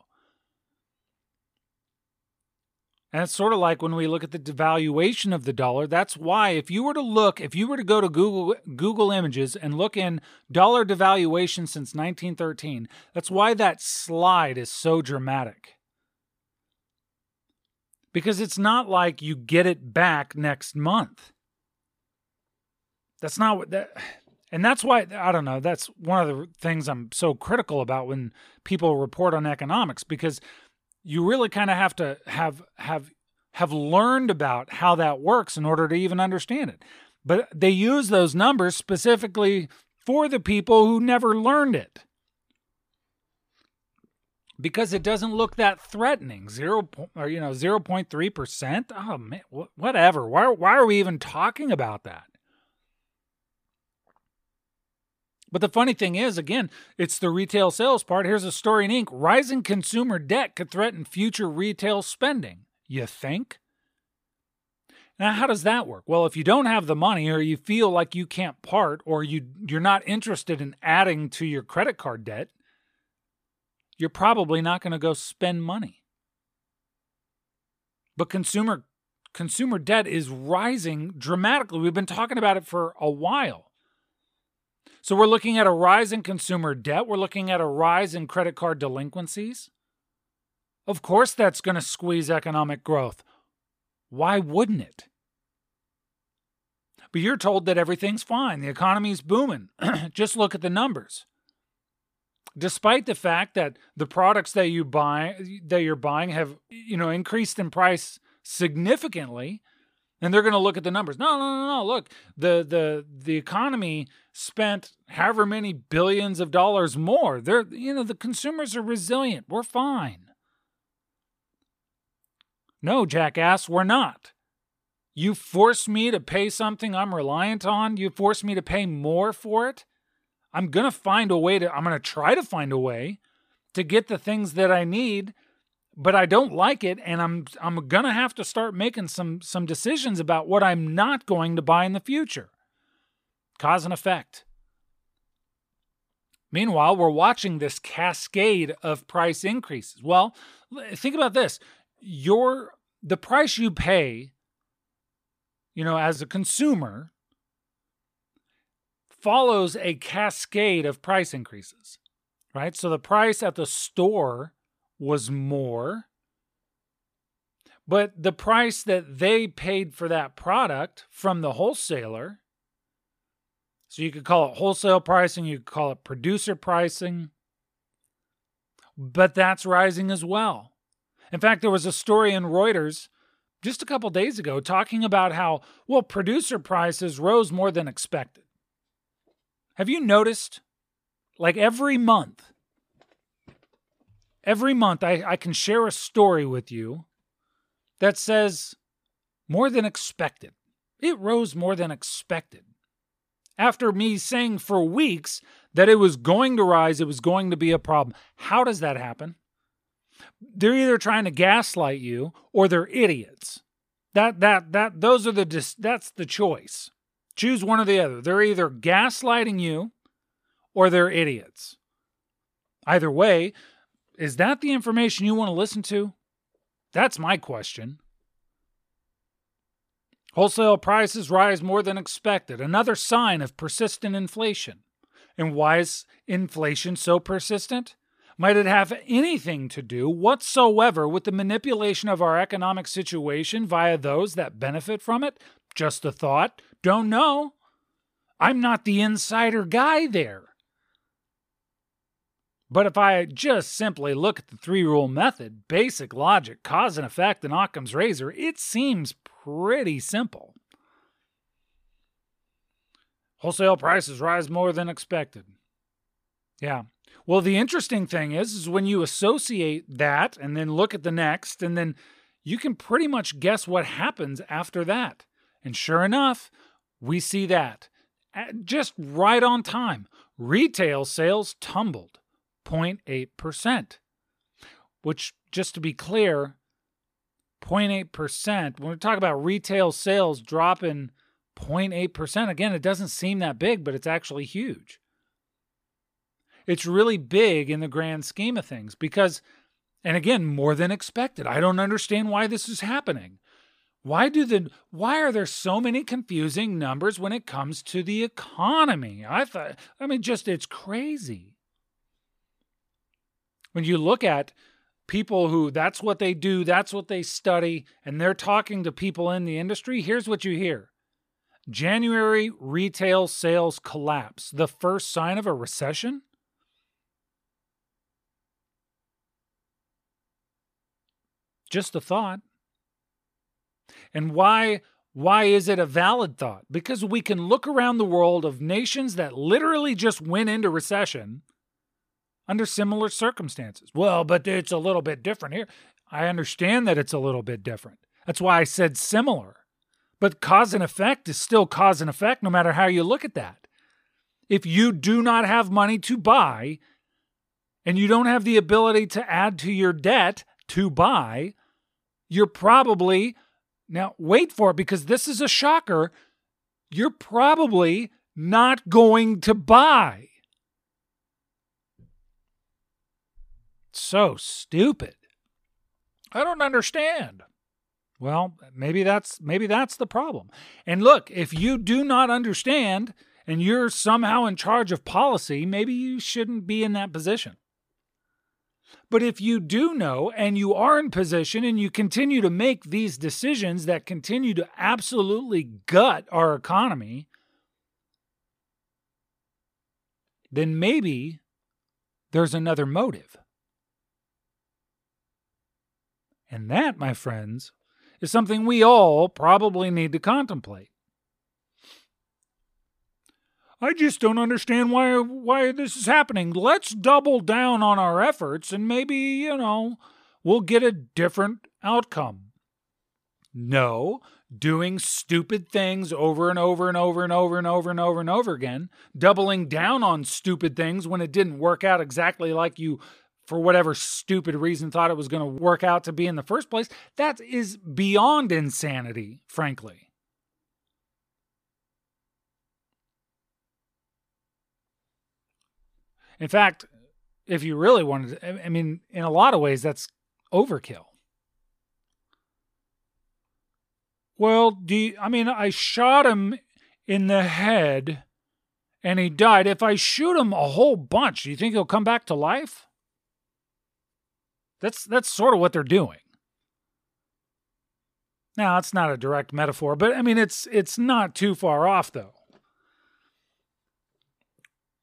And it's sort of like when we look at the devaluation of the dollar. That's why if you were to look, if you were to go to Google Google Images and look in dollar devaluation since 1913, that's why that slide is so dramatic. Because it's not like you get it back next month. That's not what that and that's why I don't know, that's one of the things I'm so critical about when people report on economics because you really kind of have to have have have learned about how that works in order to even understand it. But they use those numbers specifically for the people who never learned it. Because it doesn't look that threatening. Zero or you know, 0.3%. Oh man, whatever. Why why are we even talking about that? But the funny thing is, again, it's the retail sales part. Here's a story in Inc. rising consumer debt could threaten future retail spending. You think? Now, how does that work? Well, if you don't have the money or you feel like you can't part or you, you're not interested in adding to your credit card debt, you're probably not going to go spend money. But consumer consumer debt is rising dramatically. We've been talking about it for a while. So we're looking at a rise in consumer debt, we're looking at a rise in credit card delinquencies. Of course that's going to squeeze economic growth. Why wouldn't it? But you're told that everything's fine. The economy's booming. Just look at the numbers. Despite the fact that the products that you buy that you're buying have, you know, increased in price significantly, and they're going to look at the numbers. No, no, no, no. Look, the the the economy spent however many billions of dollars more. They're, you know, the consumers are resilient. We're fine. No, jackass, we're not. You force me to pay something I'm reliant on. You force me to pay more for it. I'm going to find a way to, I'm going to try to find a way to get the things that I need, but I don't like it. And I'm, I'm going to have to start making some, some decisions about what I'm not going to buy in the future. Cause and effect. Meanwhile, we're watching this cascade of price increases. Well, think about this. Your the price you pay you know, as a consumer, follows a cascade of price increases, right? So the price at the store was more, but the price that they paid for that product from the wholesaler, so you could call it wholesale pricing, you could call it producer pricing, but that's rising as well. In fact, there was a story in Reuters just a couple days ago talking about how, well, producer prices rose more than expected. Have you noticed? Like every month, every month I, I can share a story with you that says more than expected. It rose more than expected. After me saying for weeks that it was going to rise, it was going to be a problem. How does that happen? they're either trying to gaslight you or they're idiots. That that that those are the that's the choice. Choose one or the other. They're either gaslighting you or they're idiots. Either way, is that the information you want to listen to? That's my question. Wholesale prices rise more than expected, another sign of persistent inflation. And why is inflation so persistent? Might it have anything to do whatsoever with the manipulation of our economic situation via those that benefit from it? Just a thought. Don't know. I'm not the insider guy there. But if I just simply look at the three rule method, basic logic, cause and effect, and Occam's razor, it seems pretty simple. Wholesale prices rise more than expected. Yeah, well, the interesting thing is, is when you associate that and then look at the next, and then you can pretty much guess what happens after that. And sure enough, we see that just right on time. Retail sales tumbled 0.8%, which, just to be clear, 0.8%, when we talk about retail sales dropping 0.8%, again, it doesn't seem that big, but it's actually huge it's really big in the grand scheme of things because, and again, more than expected. I don't understand why this is happening. Why do the why are there so many confusing numbers when it comes to the economy? I thought I mean just it's crazy. When you look at people who that's what they do, that's what they study, and they're talking to people in the industry, here's what you hear. January retail sales collapse, the first sign of a recession? Just a thought. And why why is it a valid thought? Because we can look around the world of nations that literally just went into recession under similar circumstances. Well, but it's a little bit different here. I understand that it's a little bit different. That's why I said similar. But cause and effect is still cause and effect no matter how you look at that. If you do not have money to buy and you don't have the ability to add to your debt to buy, you're probably, now wait for it because this is a shocker, you're probably not going to buy. So stupid. I don't understand. Well, maybe that's maybe that's the problem. And look, if you do not understand and you're somehow in charge of policy, maybe you shouldn't be in that position. But if you do know and you are in position and you continue to make these decisions that continue to absolutely gut our economy, then maybe there's another motive. And that, my friends, is something we all probably need to contemplate. I just don't understand why why this is happening. Let's double down on our efforts and maybe, you know, we'll get a different outcome. No, doing stupid things over and over and over and over and over and over and over again, doubling down on stupid things when it didn't work out exactly like you for whatever stupid reason thought it was going to work out to be in the first place, that is beyond insanity, frankly. In fact, if you really wanted to, I mean, in a lot of ways, that's overkill. Well, do you, I mean, I shot him in the head and he died. If I shoot him a whole bunch, do you think he'll come back to life? That's that's sort of what they're doing. Now, it's not a direct metaphor, but I mean it's it's not too far off though.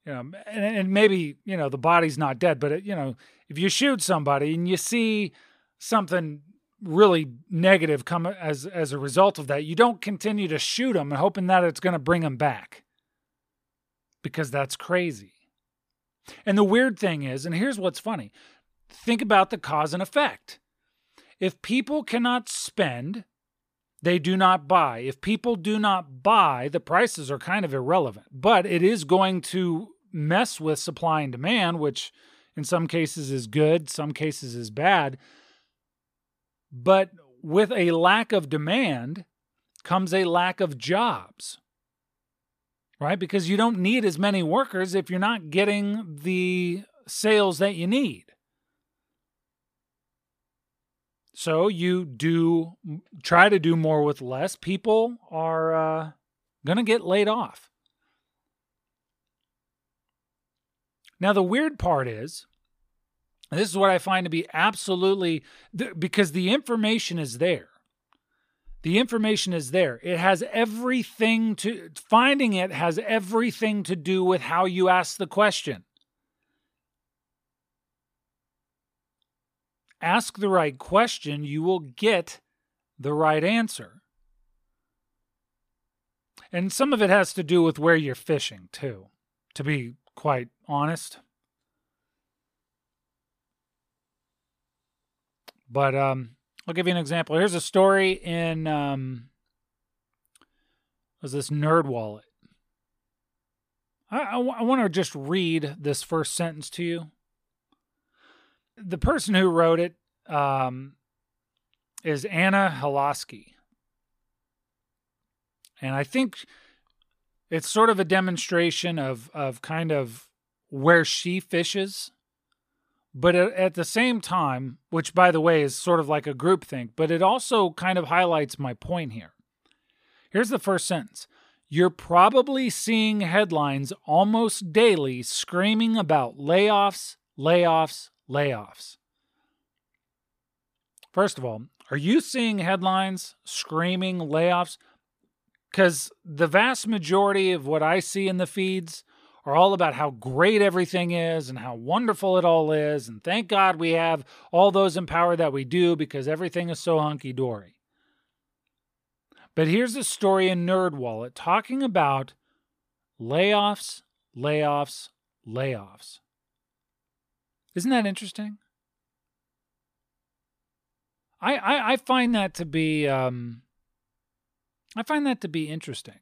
You know, and, and maybe, you know, the body's not dead, but it, you know, if you shoot somebody and you see something really negative come as as a result of that, you don't continue to shoot them and hoping that it's going to bring them back. Because that's crazy. And the weird thing is, and here's what's funny think about the cause and effect. If people cannot spend, they do not buy. If people do not buy, the prices are kind of irrelevant. But it is going to mess with supply and demand, which in some cases is good, some cases is bad. But with a lack of demand comes a lack of jobs, right? Because you don't need as many workers if you're not getting the sales that you need. So you do try to do more with less. People are uh, going to get laid off. Now, the weird part is this is what I find to be absolutely because the information is there. The information is there. It has everything to finding it has everything to do with how you ask the question. Ask the right question, you will get the right answer. And some of it has to do with where you're fishing, too, to be quite honest. But um, I'll give you an example. Here's a story in um, was this NerdWallet. I, I, I want to just read this first sentence to you the person who wrote it um, is Anna Helhoski. And I think it's sort of a demonstration of, of kind of where she fishes. But at, at the same time, which by the way is sort of like a group think, but it also kind of highlights my point here. Here's the first sentence You're probably seeing headlines almost daily screaming about layoffs, layoffs, layoffs. First of all, are you seeing headlines screaming layoffs? Because the vast majority of what I see in the feeds are all about how great everything is and how wonderful it all is. And thank God we have all those in power that we do because everything is so hunky dory. But here's a story in NerdWallet talking about layoffs, layoffs, layoffs. Isn't that interesting? I, I, I find that to be um, I find that to be interesting.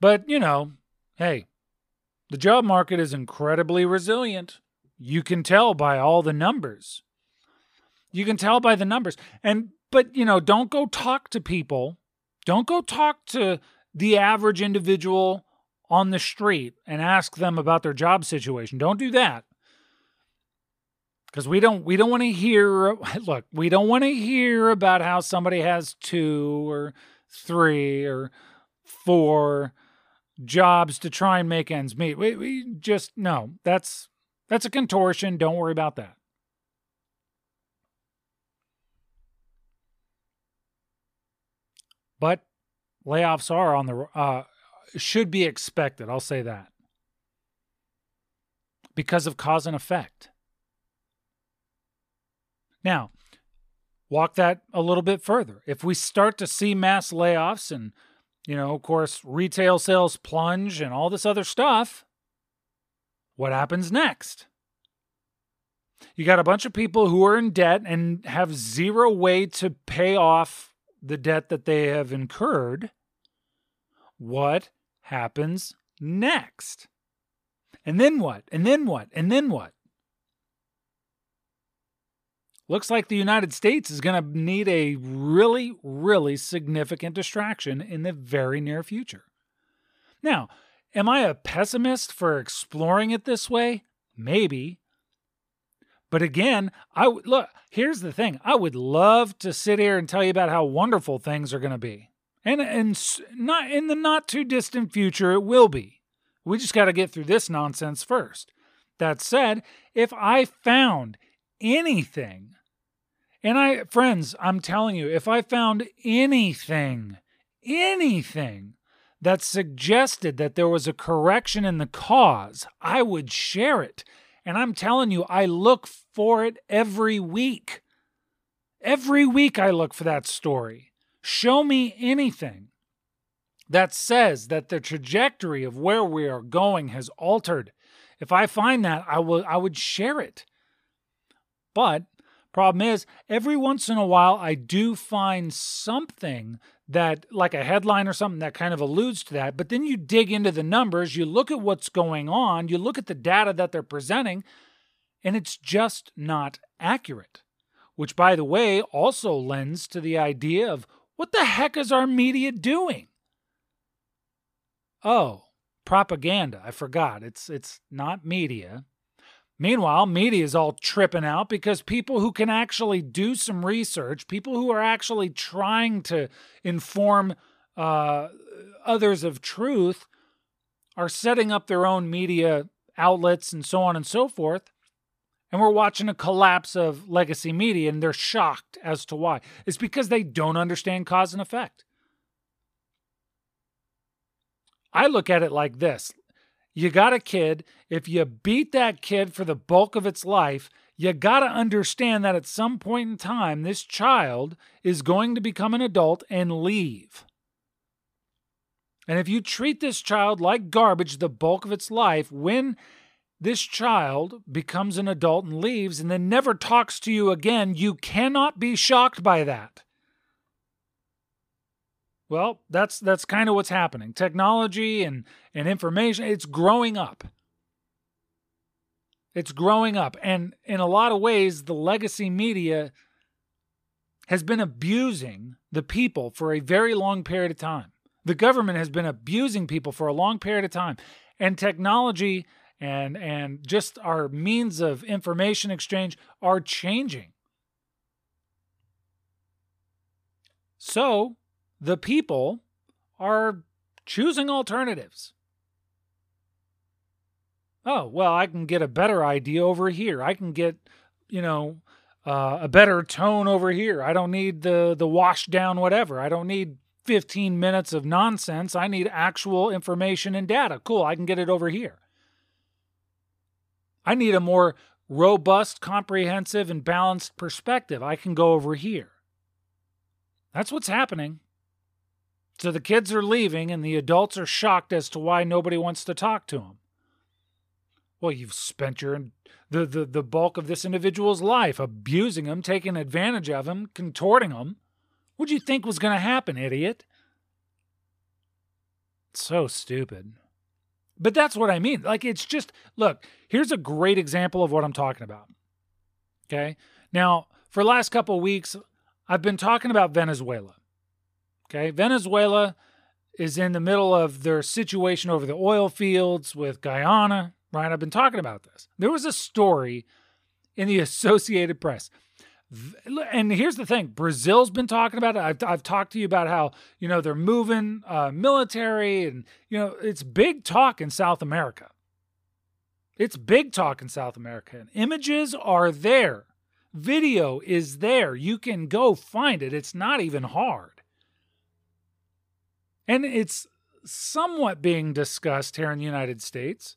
But you know, hey, the job market is incredibly resilient. You can tell by all the numbers. You can tell by the numbers. And but you know, don't go talk to people. Don't go talk to the average individual on the street and ask them about their job situation. Don't do that. because we don't we don't want to hear look we don't want to hear about how somebody has two or three or four jobs to try and make ends meet we, we just no that's that's a contortion don't worry about that but layoffs are on the uh, should be expected i'll say that because of cause and effect now, walk that a little bit further. If we start to see mass layoffs and, you know, of course, retail sales plunge and all this other stuff, what happens next? You got a bunch of people who are in debt and have zero way to pay off the debt that they have incurred. What happens next? And then what? And then what? And then what? looks like the United States is going to need a really, really significant distraction in the very near future. Now, am I a pessimist for exploring it this way? Maybe. But again, I w- look, here's the thing. I would love to sit here and tell you about how wonderful things are going to be. And and not in the not too distant future it will be. We just got to get through this nonsense first. That said, if I found anything. And I, friends, I'm telling you, if I found anything, anything that suggested that there was a correction in the cause, I would share it. And I'm telling you, I look for it every week. Every week I look for that story. Show me anything that says that the trajectory of where we are going has altered. If I find that, I will I would share it. But problem is, every once in a while, I do find something that, like a headline or something, that kind of alludes to that. But then you dig into the numbers, you look at what's going on, you look at the data that they're presenting, and it's just not accurate. Which, by the way, also lends to the idea of what the heck is our media doing? Oh, propaganda. I forgot. It's it's not media. Meanwhile, media is all tripping out because people who can actually do some research, people who are actually trying to inform uh, others of truth, are setting up their own media outlets and so on and so forth. And we're watching a collapse of legacy media, and they're shocked as to why. It's because they don't understand cause and effect. I look at it like this you got a kid. If you beat that kid for the bulk of its life, you got to understand that at some point in time, this child is going to become an adult and leave. And if you treat this child like garbage the bulk of its life, when this child becomes an adult and leaves and then never talks to you again, you cannot be shocked by that. Well, that's that's kind of what's happening. Technology and and information, it's growing up. It's growing up and in a lot of ways the legacy media has been abusing the people for a very long period of time. The government has been abusing people for a long period of time. And technology and and just our means of information exchange are changing. So, the people are choosing alternatives. Oh, well, I can get a better idea over here. I can get, you know, uh, a better tone over here. I don't need the the washed down whatever. I don't need 15 minutes of nonsense. I need actual information and data. Cool, I can get it over here. I need a more robust, comprehensive, and balanced perspective. I can go over here. That's what's happening. So the kids are leaving, and the adults are shocked as to why nobody wants to talk to them. Well, you've spent your the, the, the bulk of this individual's life abusing him, taking advantage of him, contorting him. What'd you think was going to happen, idiot? So stupid. But that's what I mean. Like, it's just, look, here's a great example of what I'm talking about. Okay. Now, for the last couple weeks, I've been talking about Venezuela. Okay. Venezuela is in the middle of their situation over the oil fields with Guyana, right? I've been talking about this. There was a story in the Associated Press. And here's the thing Brazil's been talking about it. I've, I've talked to you about how, you know, they're moving uh, military and, you know, it's big talk in South America. It's big talk in South America. And images are there, video is there. You can go find it. It's not even hard. And it's somewhat being discussed here in the United States,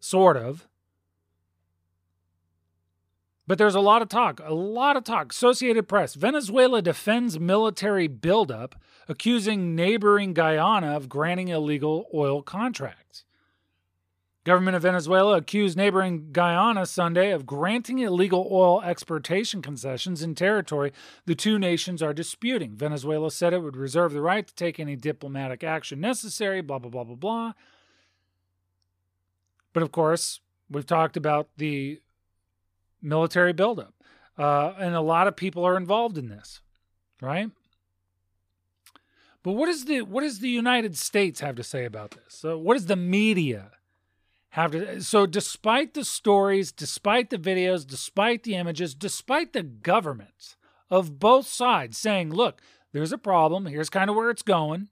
sort of. But there's a lot of talk, a lot of talk. Associated Press Venezuela defends military buildup, accusing neighboring Guyana of granting illegal oil contracts. Government of Venezuela accused neighboring Guyana Sunday of granting illegal oil exportation concessions in territory the two nations are disputing. Venezuela said it would reserve the right to take any diplomatic action necessary, blah, blah, blah, blah, blah. But of course, we've talked about the military buildup, uh, and a lot of people are involved in this, right? But what is the what does the United States have to say about this? So what does the media have to so despite the stories despite the videos despite the images despite the governments of both sides saying look there's a problem. Here's kind of where it's going.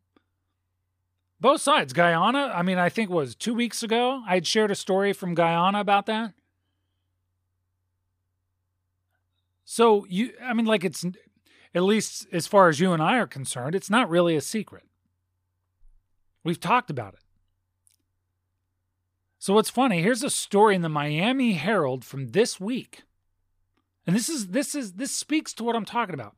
Both sides. Guyana i mean i think was two weeks ago i had shared a story from guyana about that so you i mean like it's at least as far as you and i are concerned it's not really a secret we've talked about it so what's funny, here's a story in the Miami Herald from this week. And this is this is this speaks to what I'm talking about.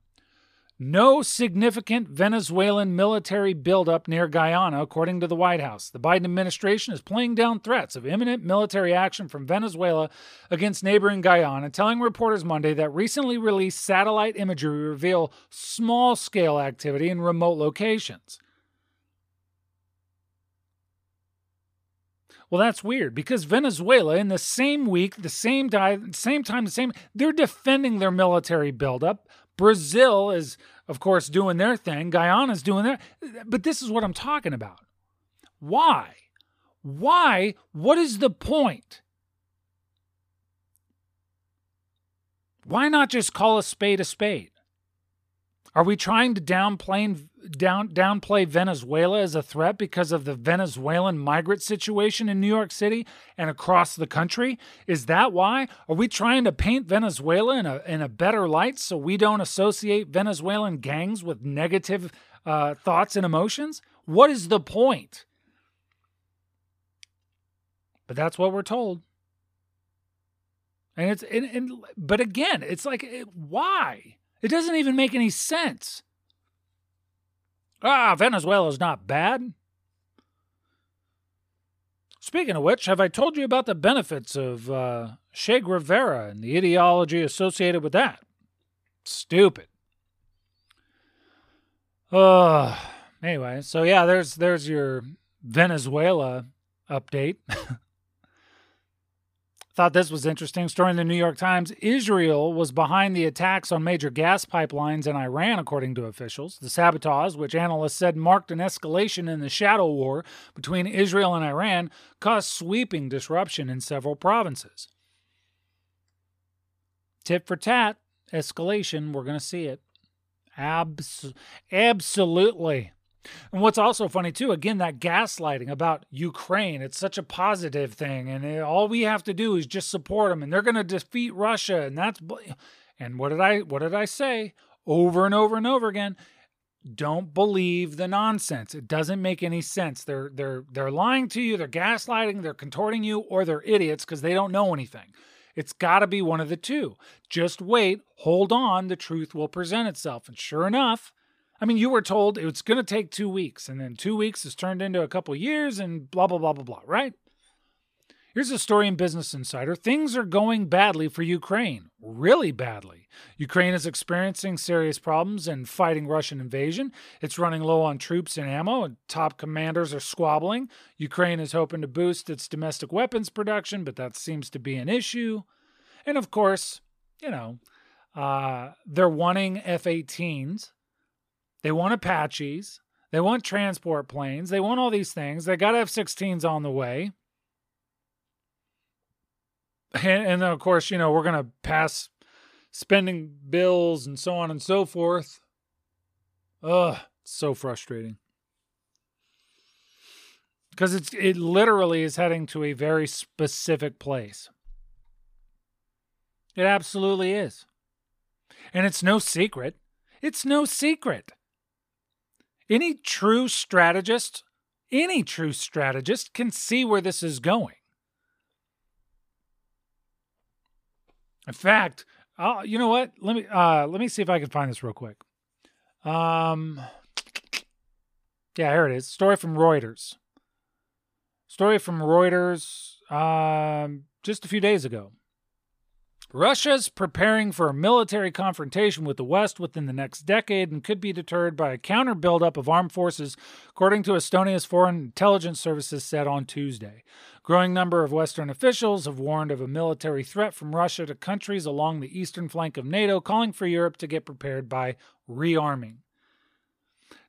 No significant Venezuelan military buildup near Guyana, according to the White House. The Biden administration is playing down threats of imminent military action from Venezuela against neighboring Guyana, telling reporters Monday that recently released satellite imagery reveal small scale activity in remote locations. Well, that's weird because Venezuela, in the same week, the same time, same time, the same, they're defending their military buildup. Brazil is, of course, doing their thing. Guyana's doing their. But this is what I'm talking about. Why? Why? What is the point? Why not just call a spade a spade? Are we trying to downplay down downplay Venezuela as a threat because of the Venezuelan migrant situation in New York City and across the country? Is that why? Are we trying to paint Venezuela in a in a better light so we don't associate Venezuelan gangs with negative uh, thoughts and emotions? What is the point? But that's what we're told. And it's and, and but again, it's like why? It doesn't even make any sense. Ah, Venezuela's not bad. Speaking of which, have I told you about the benefits of uh, Che Guevara and the ideology associated with that? Stupid. Uh, anyway, so yeah, there's there's your Venezuela update. Thought this was interesting. Story in the New York Times Israel was behind the attacks on major gas pipelines in Iran, according to officials. The sabotage, which analysts said marked an escalation in the shadow war between Israel and Iran, caused sweeping disruption in several provinces. Tit for tat, escalation, we're going to see it. Abs- absolutely. And what's also funny too, again, that gaslighting about Ukraine, it's such a positive thing, and it, all we have to do is just support them, and they're going to defeat Russia, and that's. And what did I what did I say over and over and over again? Don't believe the nonsense. It doesn't make any sense. They're they're they're lying to you. They're gaslighting. They're contorting you, or they're idiots because they don't know anything. It's got to be one of the two. Just wait, hold on, the truth will present itself. And sure enough, I mean, you were told it's going to take two weeks, and then two weeks is turned into a couple years, and blah, blah, blah, blah, blah, right? Here's a story in Business Insider. Things are going badly for Ukraine, really badly. Ukraine is experiencing serious problems in fighting Russian invasion. It's running low on troops and ammo, and top commanders are squabbling. Ukraine is hoping to boost its domestic weapons production, but that seems to be an issue. And of course, you know, uh, they're wanting F 18s they want Apaches. They want transport planes. They want all these things. They got F 16s on the way. and, and then of course, you know, we're going to pass spending bills and so on and so forth. Ugh, so frustrating. Because it's it literally is heading to a very specific place. It absolutely is. And it's no secret. It's no secret. Any true strategist, any true strategist can see where this is going. In fact, you know what? Let me uh, let me see if I can find this real quick. Um, yeah, here it is. Story from Reuters. Story from Reuters um, just a few days ago. Russia's preparing for a military confrontation with the West within the next decade and could be deterred by a counter buildup of armed forces, according to Estonia's foreign intelligence services said on Tuesday. Growing number of Western officials have warned of a military threat from Russia to countries along the eastern flank of NATO, calling for Europe to get prepared by rearming.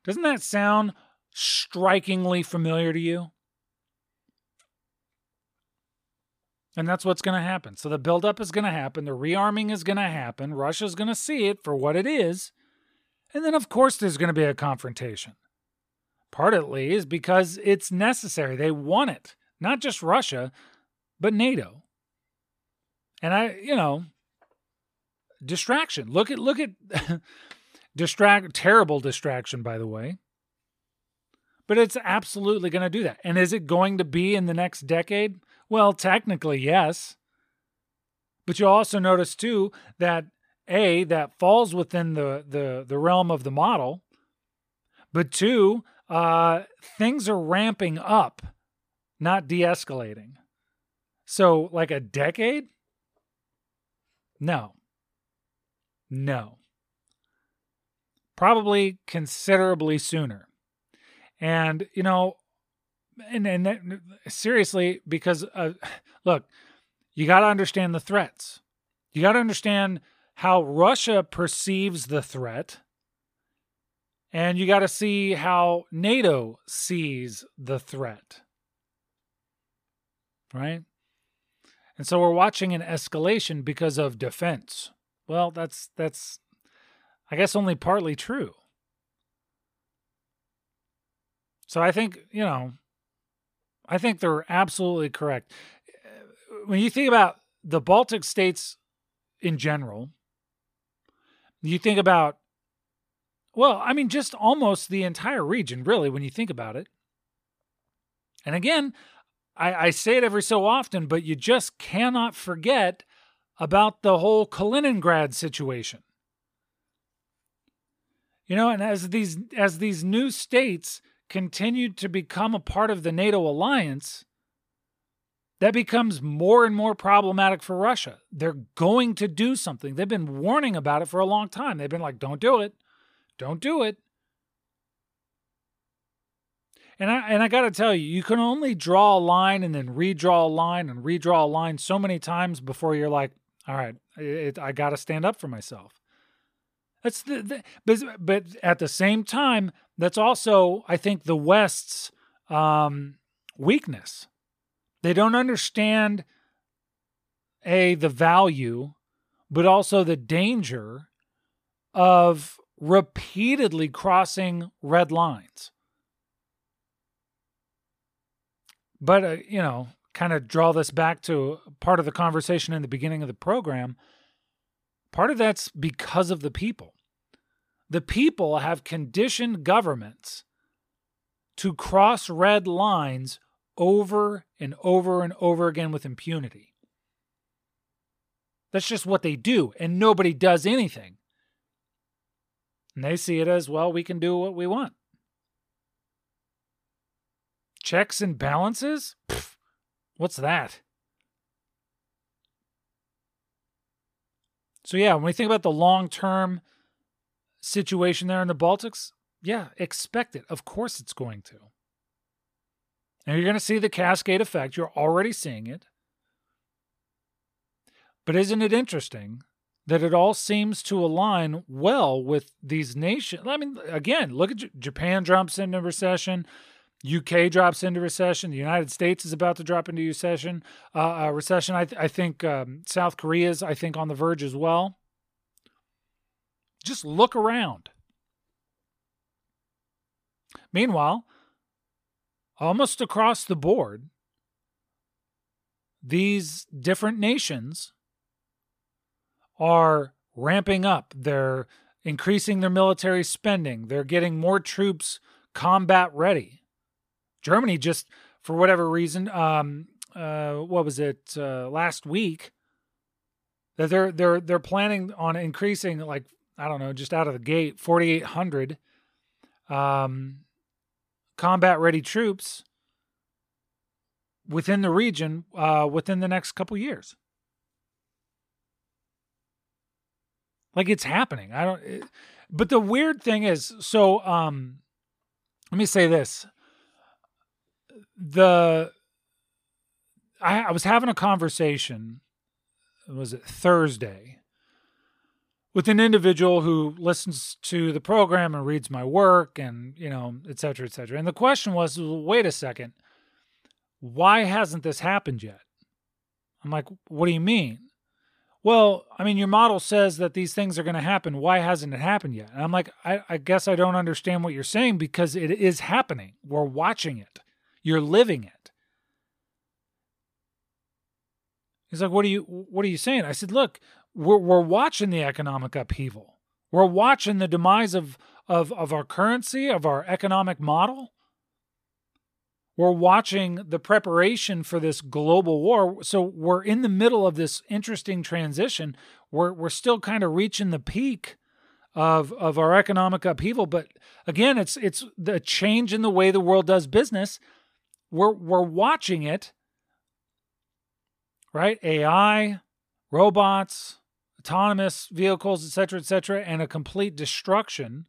Doesn't that sound strikingly familiar to you? And that's what's going to happen. So the buildup is going to happen. The rearming is going to happen. Russia's going to see it for what it is. And then, of course, there's going to be a confrontation. Partly is because it's necessary. They want it. Not just Russia, but NATO. And I, you know, distraction. Look at, look at, distract, terrible distraction, by the way. But it's absolutely going to do that. And is it going to be in the next decade? Well, technically, yes. But you'll also notice too that a that falls within the the the realm of the model. But two, uh, things are ramping up, not de-escalating. So, like a decade? No. No. Probably considerably sooner. And you know, and and that, seriously, because uh, look, you got to understand the threats. You got to understand how Russia perceives the threat, and you got to see how NATO sees the threat. Right? And so we're watching an escalation because of defense. Well, that's that's I guess only partly true. So I think, you know, I think they're absolutely correct. When you think about the Baltic states in general, you think about, well, I mean, just almost the entire region, really, when you think about it. And again, I, I say it every so often, but you just cannot forget about the whole Kaliningrad situation. You know, and as these as these new states continued to become a part of the NATO alliance, that becomes more and more problematic for Russia. They're going to do something. They've been warning about it for a long time. They've been like, don't do it. Don't do it. And I and I got to tell you, you can only draw a line and then redraw a line and redraw a line so many times before you're like, all right, it, I got to stand up for myself. That's the, the, but but at the same time, that's also I think the West's um, weakness. They don't understand a the value, but also the danger of repeatedly crossing red lines. But uh, you know, kind of draw this back to part of the conversation in the beginning of the program Part of that's because of the people. The people have conditioned governments to cross red lines over and over and over again with impunity. That's just what they do, and nobody does anything. And they see it as well, we can do what we want. Checks and balances? Pfft, what's that? So yeah, when we think about the long term situation there in the Baltics, yeah, expect it. Of course it's going to. And you're going to see the cascade effect. You're already seeing it. But isn't it interesting that it all seems to align well with these nations? I mean, again, look at J- Japan jumps into recession. UK drops into recession. The United States is about to drop into recession. Uh, uh, recession. I, th- I think um, South Korea is, I think, on the verge as well. Just look around. Meanwhile, almost across the board, these different nations are ramping up. They're increasing their military spending. They're getting more troops combat ready. Germany just, for whatever reason, um, uh, what was it uh, last week? That they're they're they're planning on increasing like I don't know, just out of the gate, forty eight hundred um, combat ready troops within the region uh, within the next couple years. Like it's happening. I don't. It, but the weird thing is, so um, let me say this: the I, I was having a conversation. Was it Thursday? With an individual who listens to the program and reads my work, and you know, et cetera, et cetera. And the question was, wait a second why hasn't this happened yet? I'm like, what do you mean? Well, I mean, your model says that these things are going to happen. Why hasn't it happened yet? And I'm like, I, I, guess I don't understand what you're saying because it is happening. We're watching it. You're living it. He's like, what are you what are you saying? I said, look, we're we're watching the economic upheaval. We're watching the demise of of of our currency, of our economic model we're watching the preparation for this global war. So we're in the middle of this interesting transition. We're we're still kind of reaching the peak of of our economic upheaval, but again, it's it's the change in the way the world does business. We're we're watching it. Right? AI, robots, autonomous vehicles, et cetera, et cetera, and a complete destruction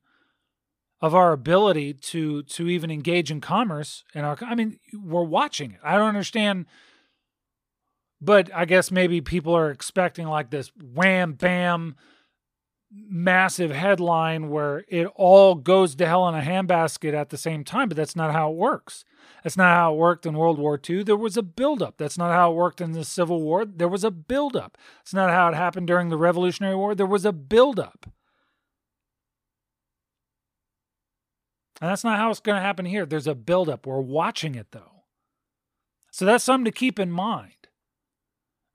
of our ability to to even engage in commerce in our I mean we're watching it. I don't understand but I guess maybe people are expecting like this wham bam massive headline where it all goes to hell in a handbasket at the same time, but that's not how it works. That's not how it worked in World War II. There was a buildup. That's not how it worked in the Civil War. There was a buildup. It's not how it happened during the Revolutionary War. There was a buildup. And that's not how it's going to happen here. There's a buildup. We're watching it though. So that's something to keep in mind.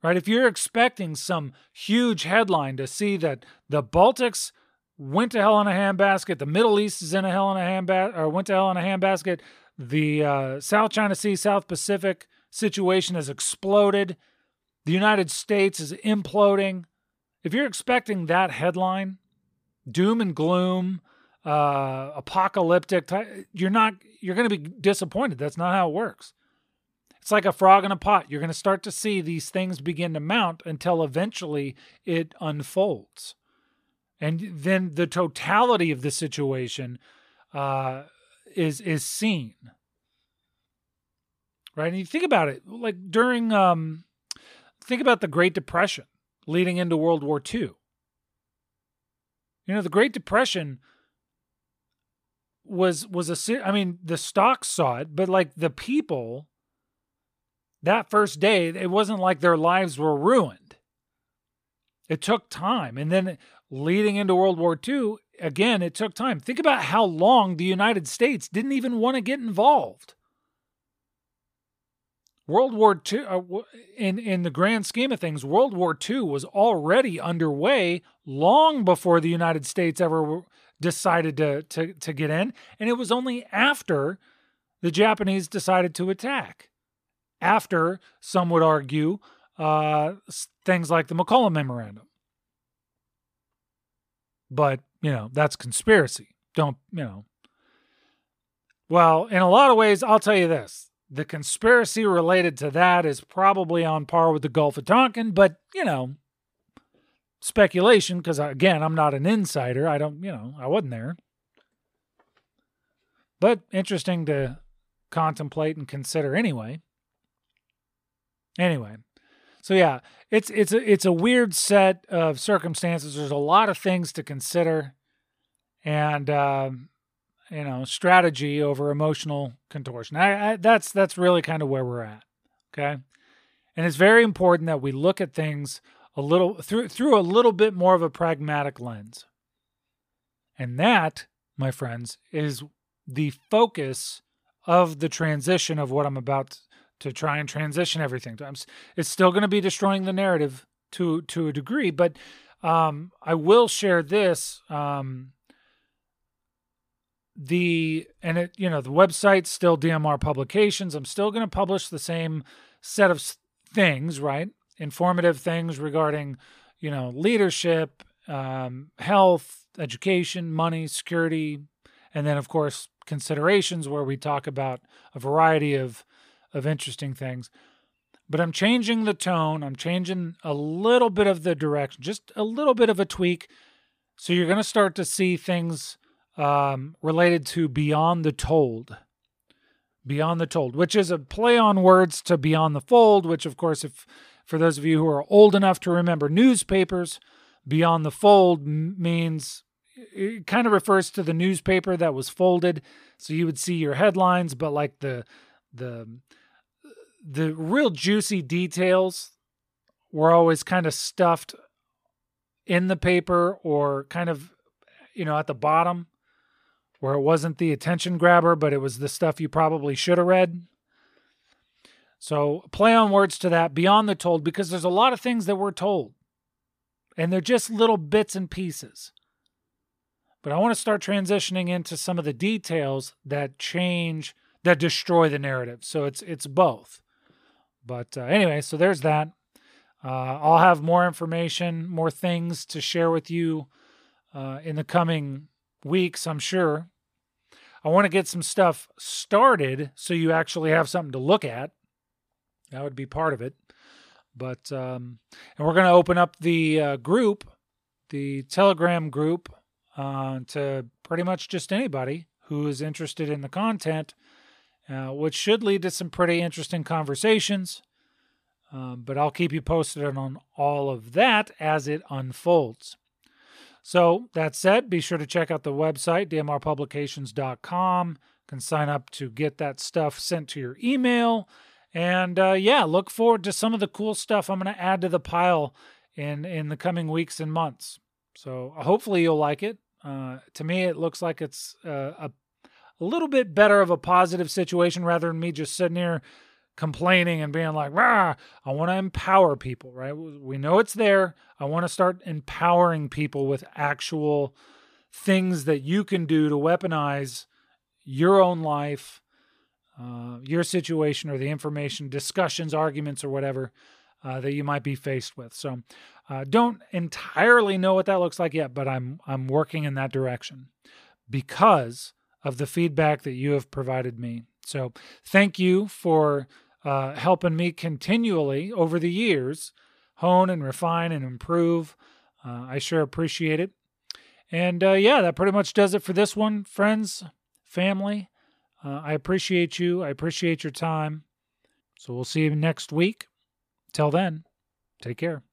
Right? If you're expecting some huge headline to see that the Baltics went to hell in a handbasket, the Middle East is in a hell in a handbasket, or went to hell in a handbasket, the uh, South China Sea, South Pacific situation has exploded, the United States is imploding. If you're expecting that headline, doom and gloom, uh, apocalyptic. You're not. You're going to be disappointed. That's not how it works. It's like a frog in a pot. You're going to start to see these things begin to mount until eventually it unfolds, and then the totality of the situation uh, is is seen. Right, and you think about it, like during, um, think about the Great Depression leading into World War II. You know, the Great Depression was was a I mean the stocks saw it, but like the people that first day, it wasn't like their lives were ruined. It took time, and then leading into World War II, again, it took time. Think about how long the United States didn't even want to get involved. World War II, uh, in in the grand scheme of things, World War II was already underway long before the United States ever decided to, to, to get in. And it was only after the Japanese decided to attack. After, some would argue, uh, things like the McCollum Memorandum. But, you know, that's conspiracy. Don't, you know. Well, in a lot of ways, I'll tell you this the conspiracy related to that is probably on par with the Gulf of Tonkin, but, you know, speculation because uh, again i'm not an insider i don't you know i wasn't there but interesting to contemplate and consider anyway anyway so yeah it's it's a, it's a weird set of circumstances there's a lot of things to consider and um, you know strategy over emotional contortion. I, I, that's that's really kind of where we're at. Okay, and it's very important that we look at things a little through through a little bit more of a pragmatic lens. And that, my friends, is the focus of the transition of what I'm about to try and transition everything. It's still going to be destroying the narrative to to a degree, but um, I will share this. Um, the and it you know the website's still DMR Publications. I'm still going to publish the same set of things, right? Informative things regarding you know leadership, um, health, education, money, security, and then of course considerations where we talk about a variety of of interesting things. But I'm changing the tone. I'm changing a little bit of the direction, just a little bit of a tweak. So you're going to start to see things um, related to Beyond the Told. Beyond the Told, which is a play on words to Beyond the Fold, which, of course, if for those of you who are old enough to remember newspapers, Beyond the Fold means it kind of refers to the newspaper that was folded so you would see your headlines but like the the the real juicy details were always kind of stuffed in the paper or kind of you know at the bottom where it wasn't the attention grabber but it was the stuff you probably should have read so play on words to that beyond the told because there's a lot of things that we're told and they're just little bits and pieces but I want to start transitioning into some of the details that change, that destroy the narrative. So it's it's both. But uh, anyway, so there's that. Uh, I'll have more information, more things to share with you uh, in the coming weeks, I'm sure. I want to get some stuff started so you actually have something to look at. That would be part of it. But, um, and we're going to open up the uh, group, the Telegram group uh, to pretty much just anybody who is interested in the content, uh, which should lead to some pretty interesting conversations. Um, but I'll keep you posted on all of that as it unfolds. So, that said, be sure to check out the website, dmrpublications.com. You can sign up to get that stuff sent to your email. And uh, yeah, look forward to some of the cool stuff I'm going to add to the pile in, in the coming weeks and months. So, hopefully, you'll like it. Uh, to me, it looks like it's uh, a, a little bit better of a positive situation rather than me just sitting here complaining and being like, Rah! I want to empower people, right? We know it's there. I want to start empowering people with actual things that you can do to weaponize your own life, uh, your situation, or the information, discussions, arguments, or whatever uh, that you might be faced with. So uh, don't entirely know what that looks like yet, but I'm I'm working in that direction because of the feedback that you have provided me. So thank you for uh, helping me continually over the years hone and refine and improve. Uh, I sure appreciate it. And uh, yeah, that pretty much does it for this one, friends, family. Uh, I appreciate you. I appreciate your time. So we'll see you next week. Till then, take care.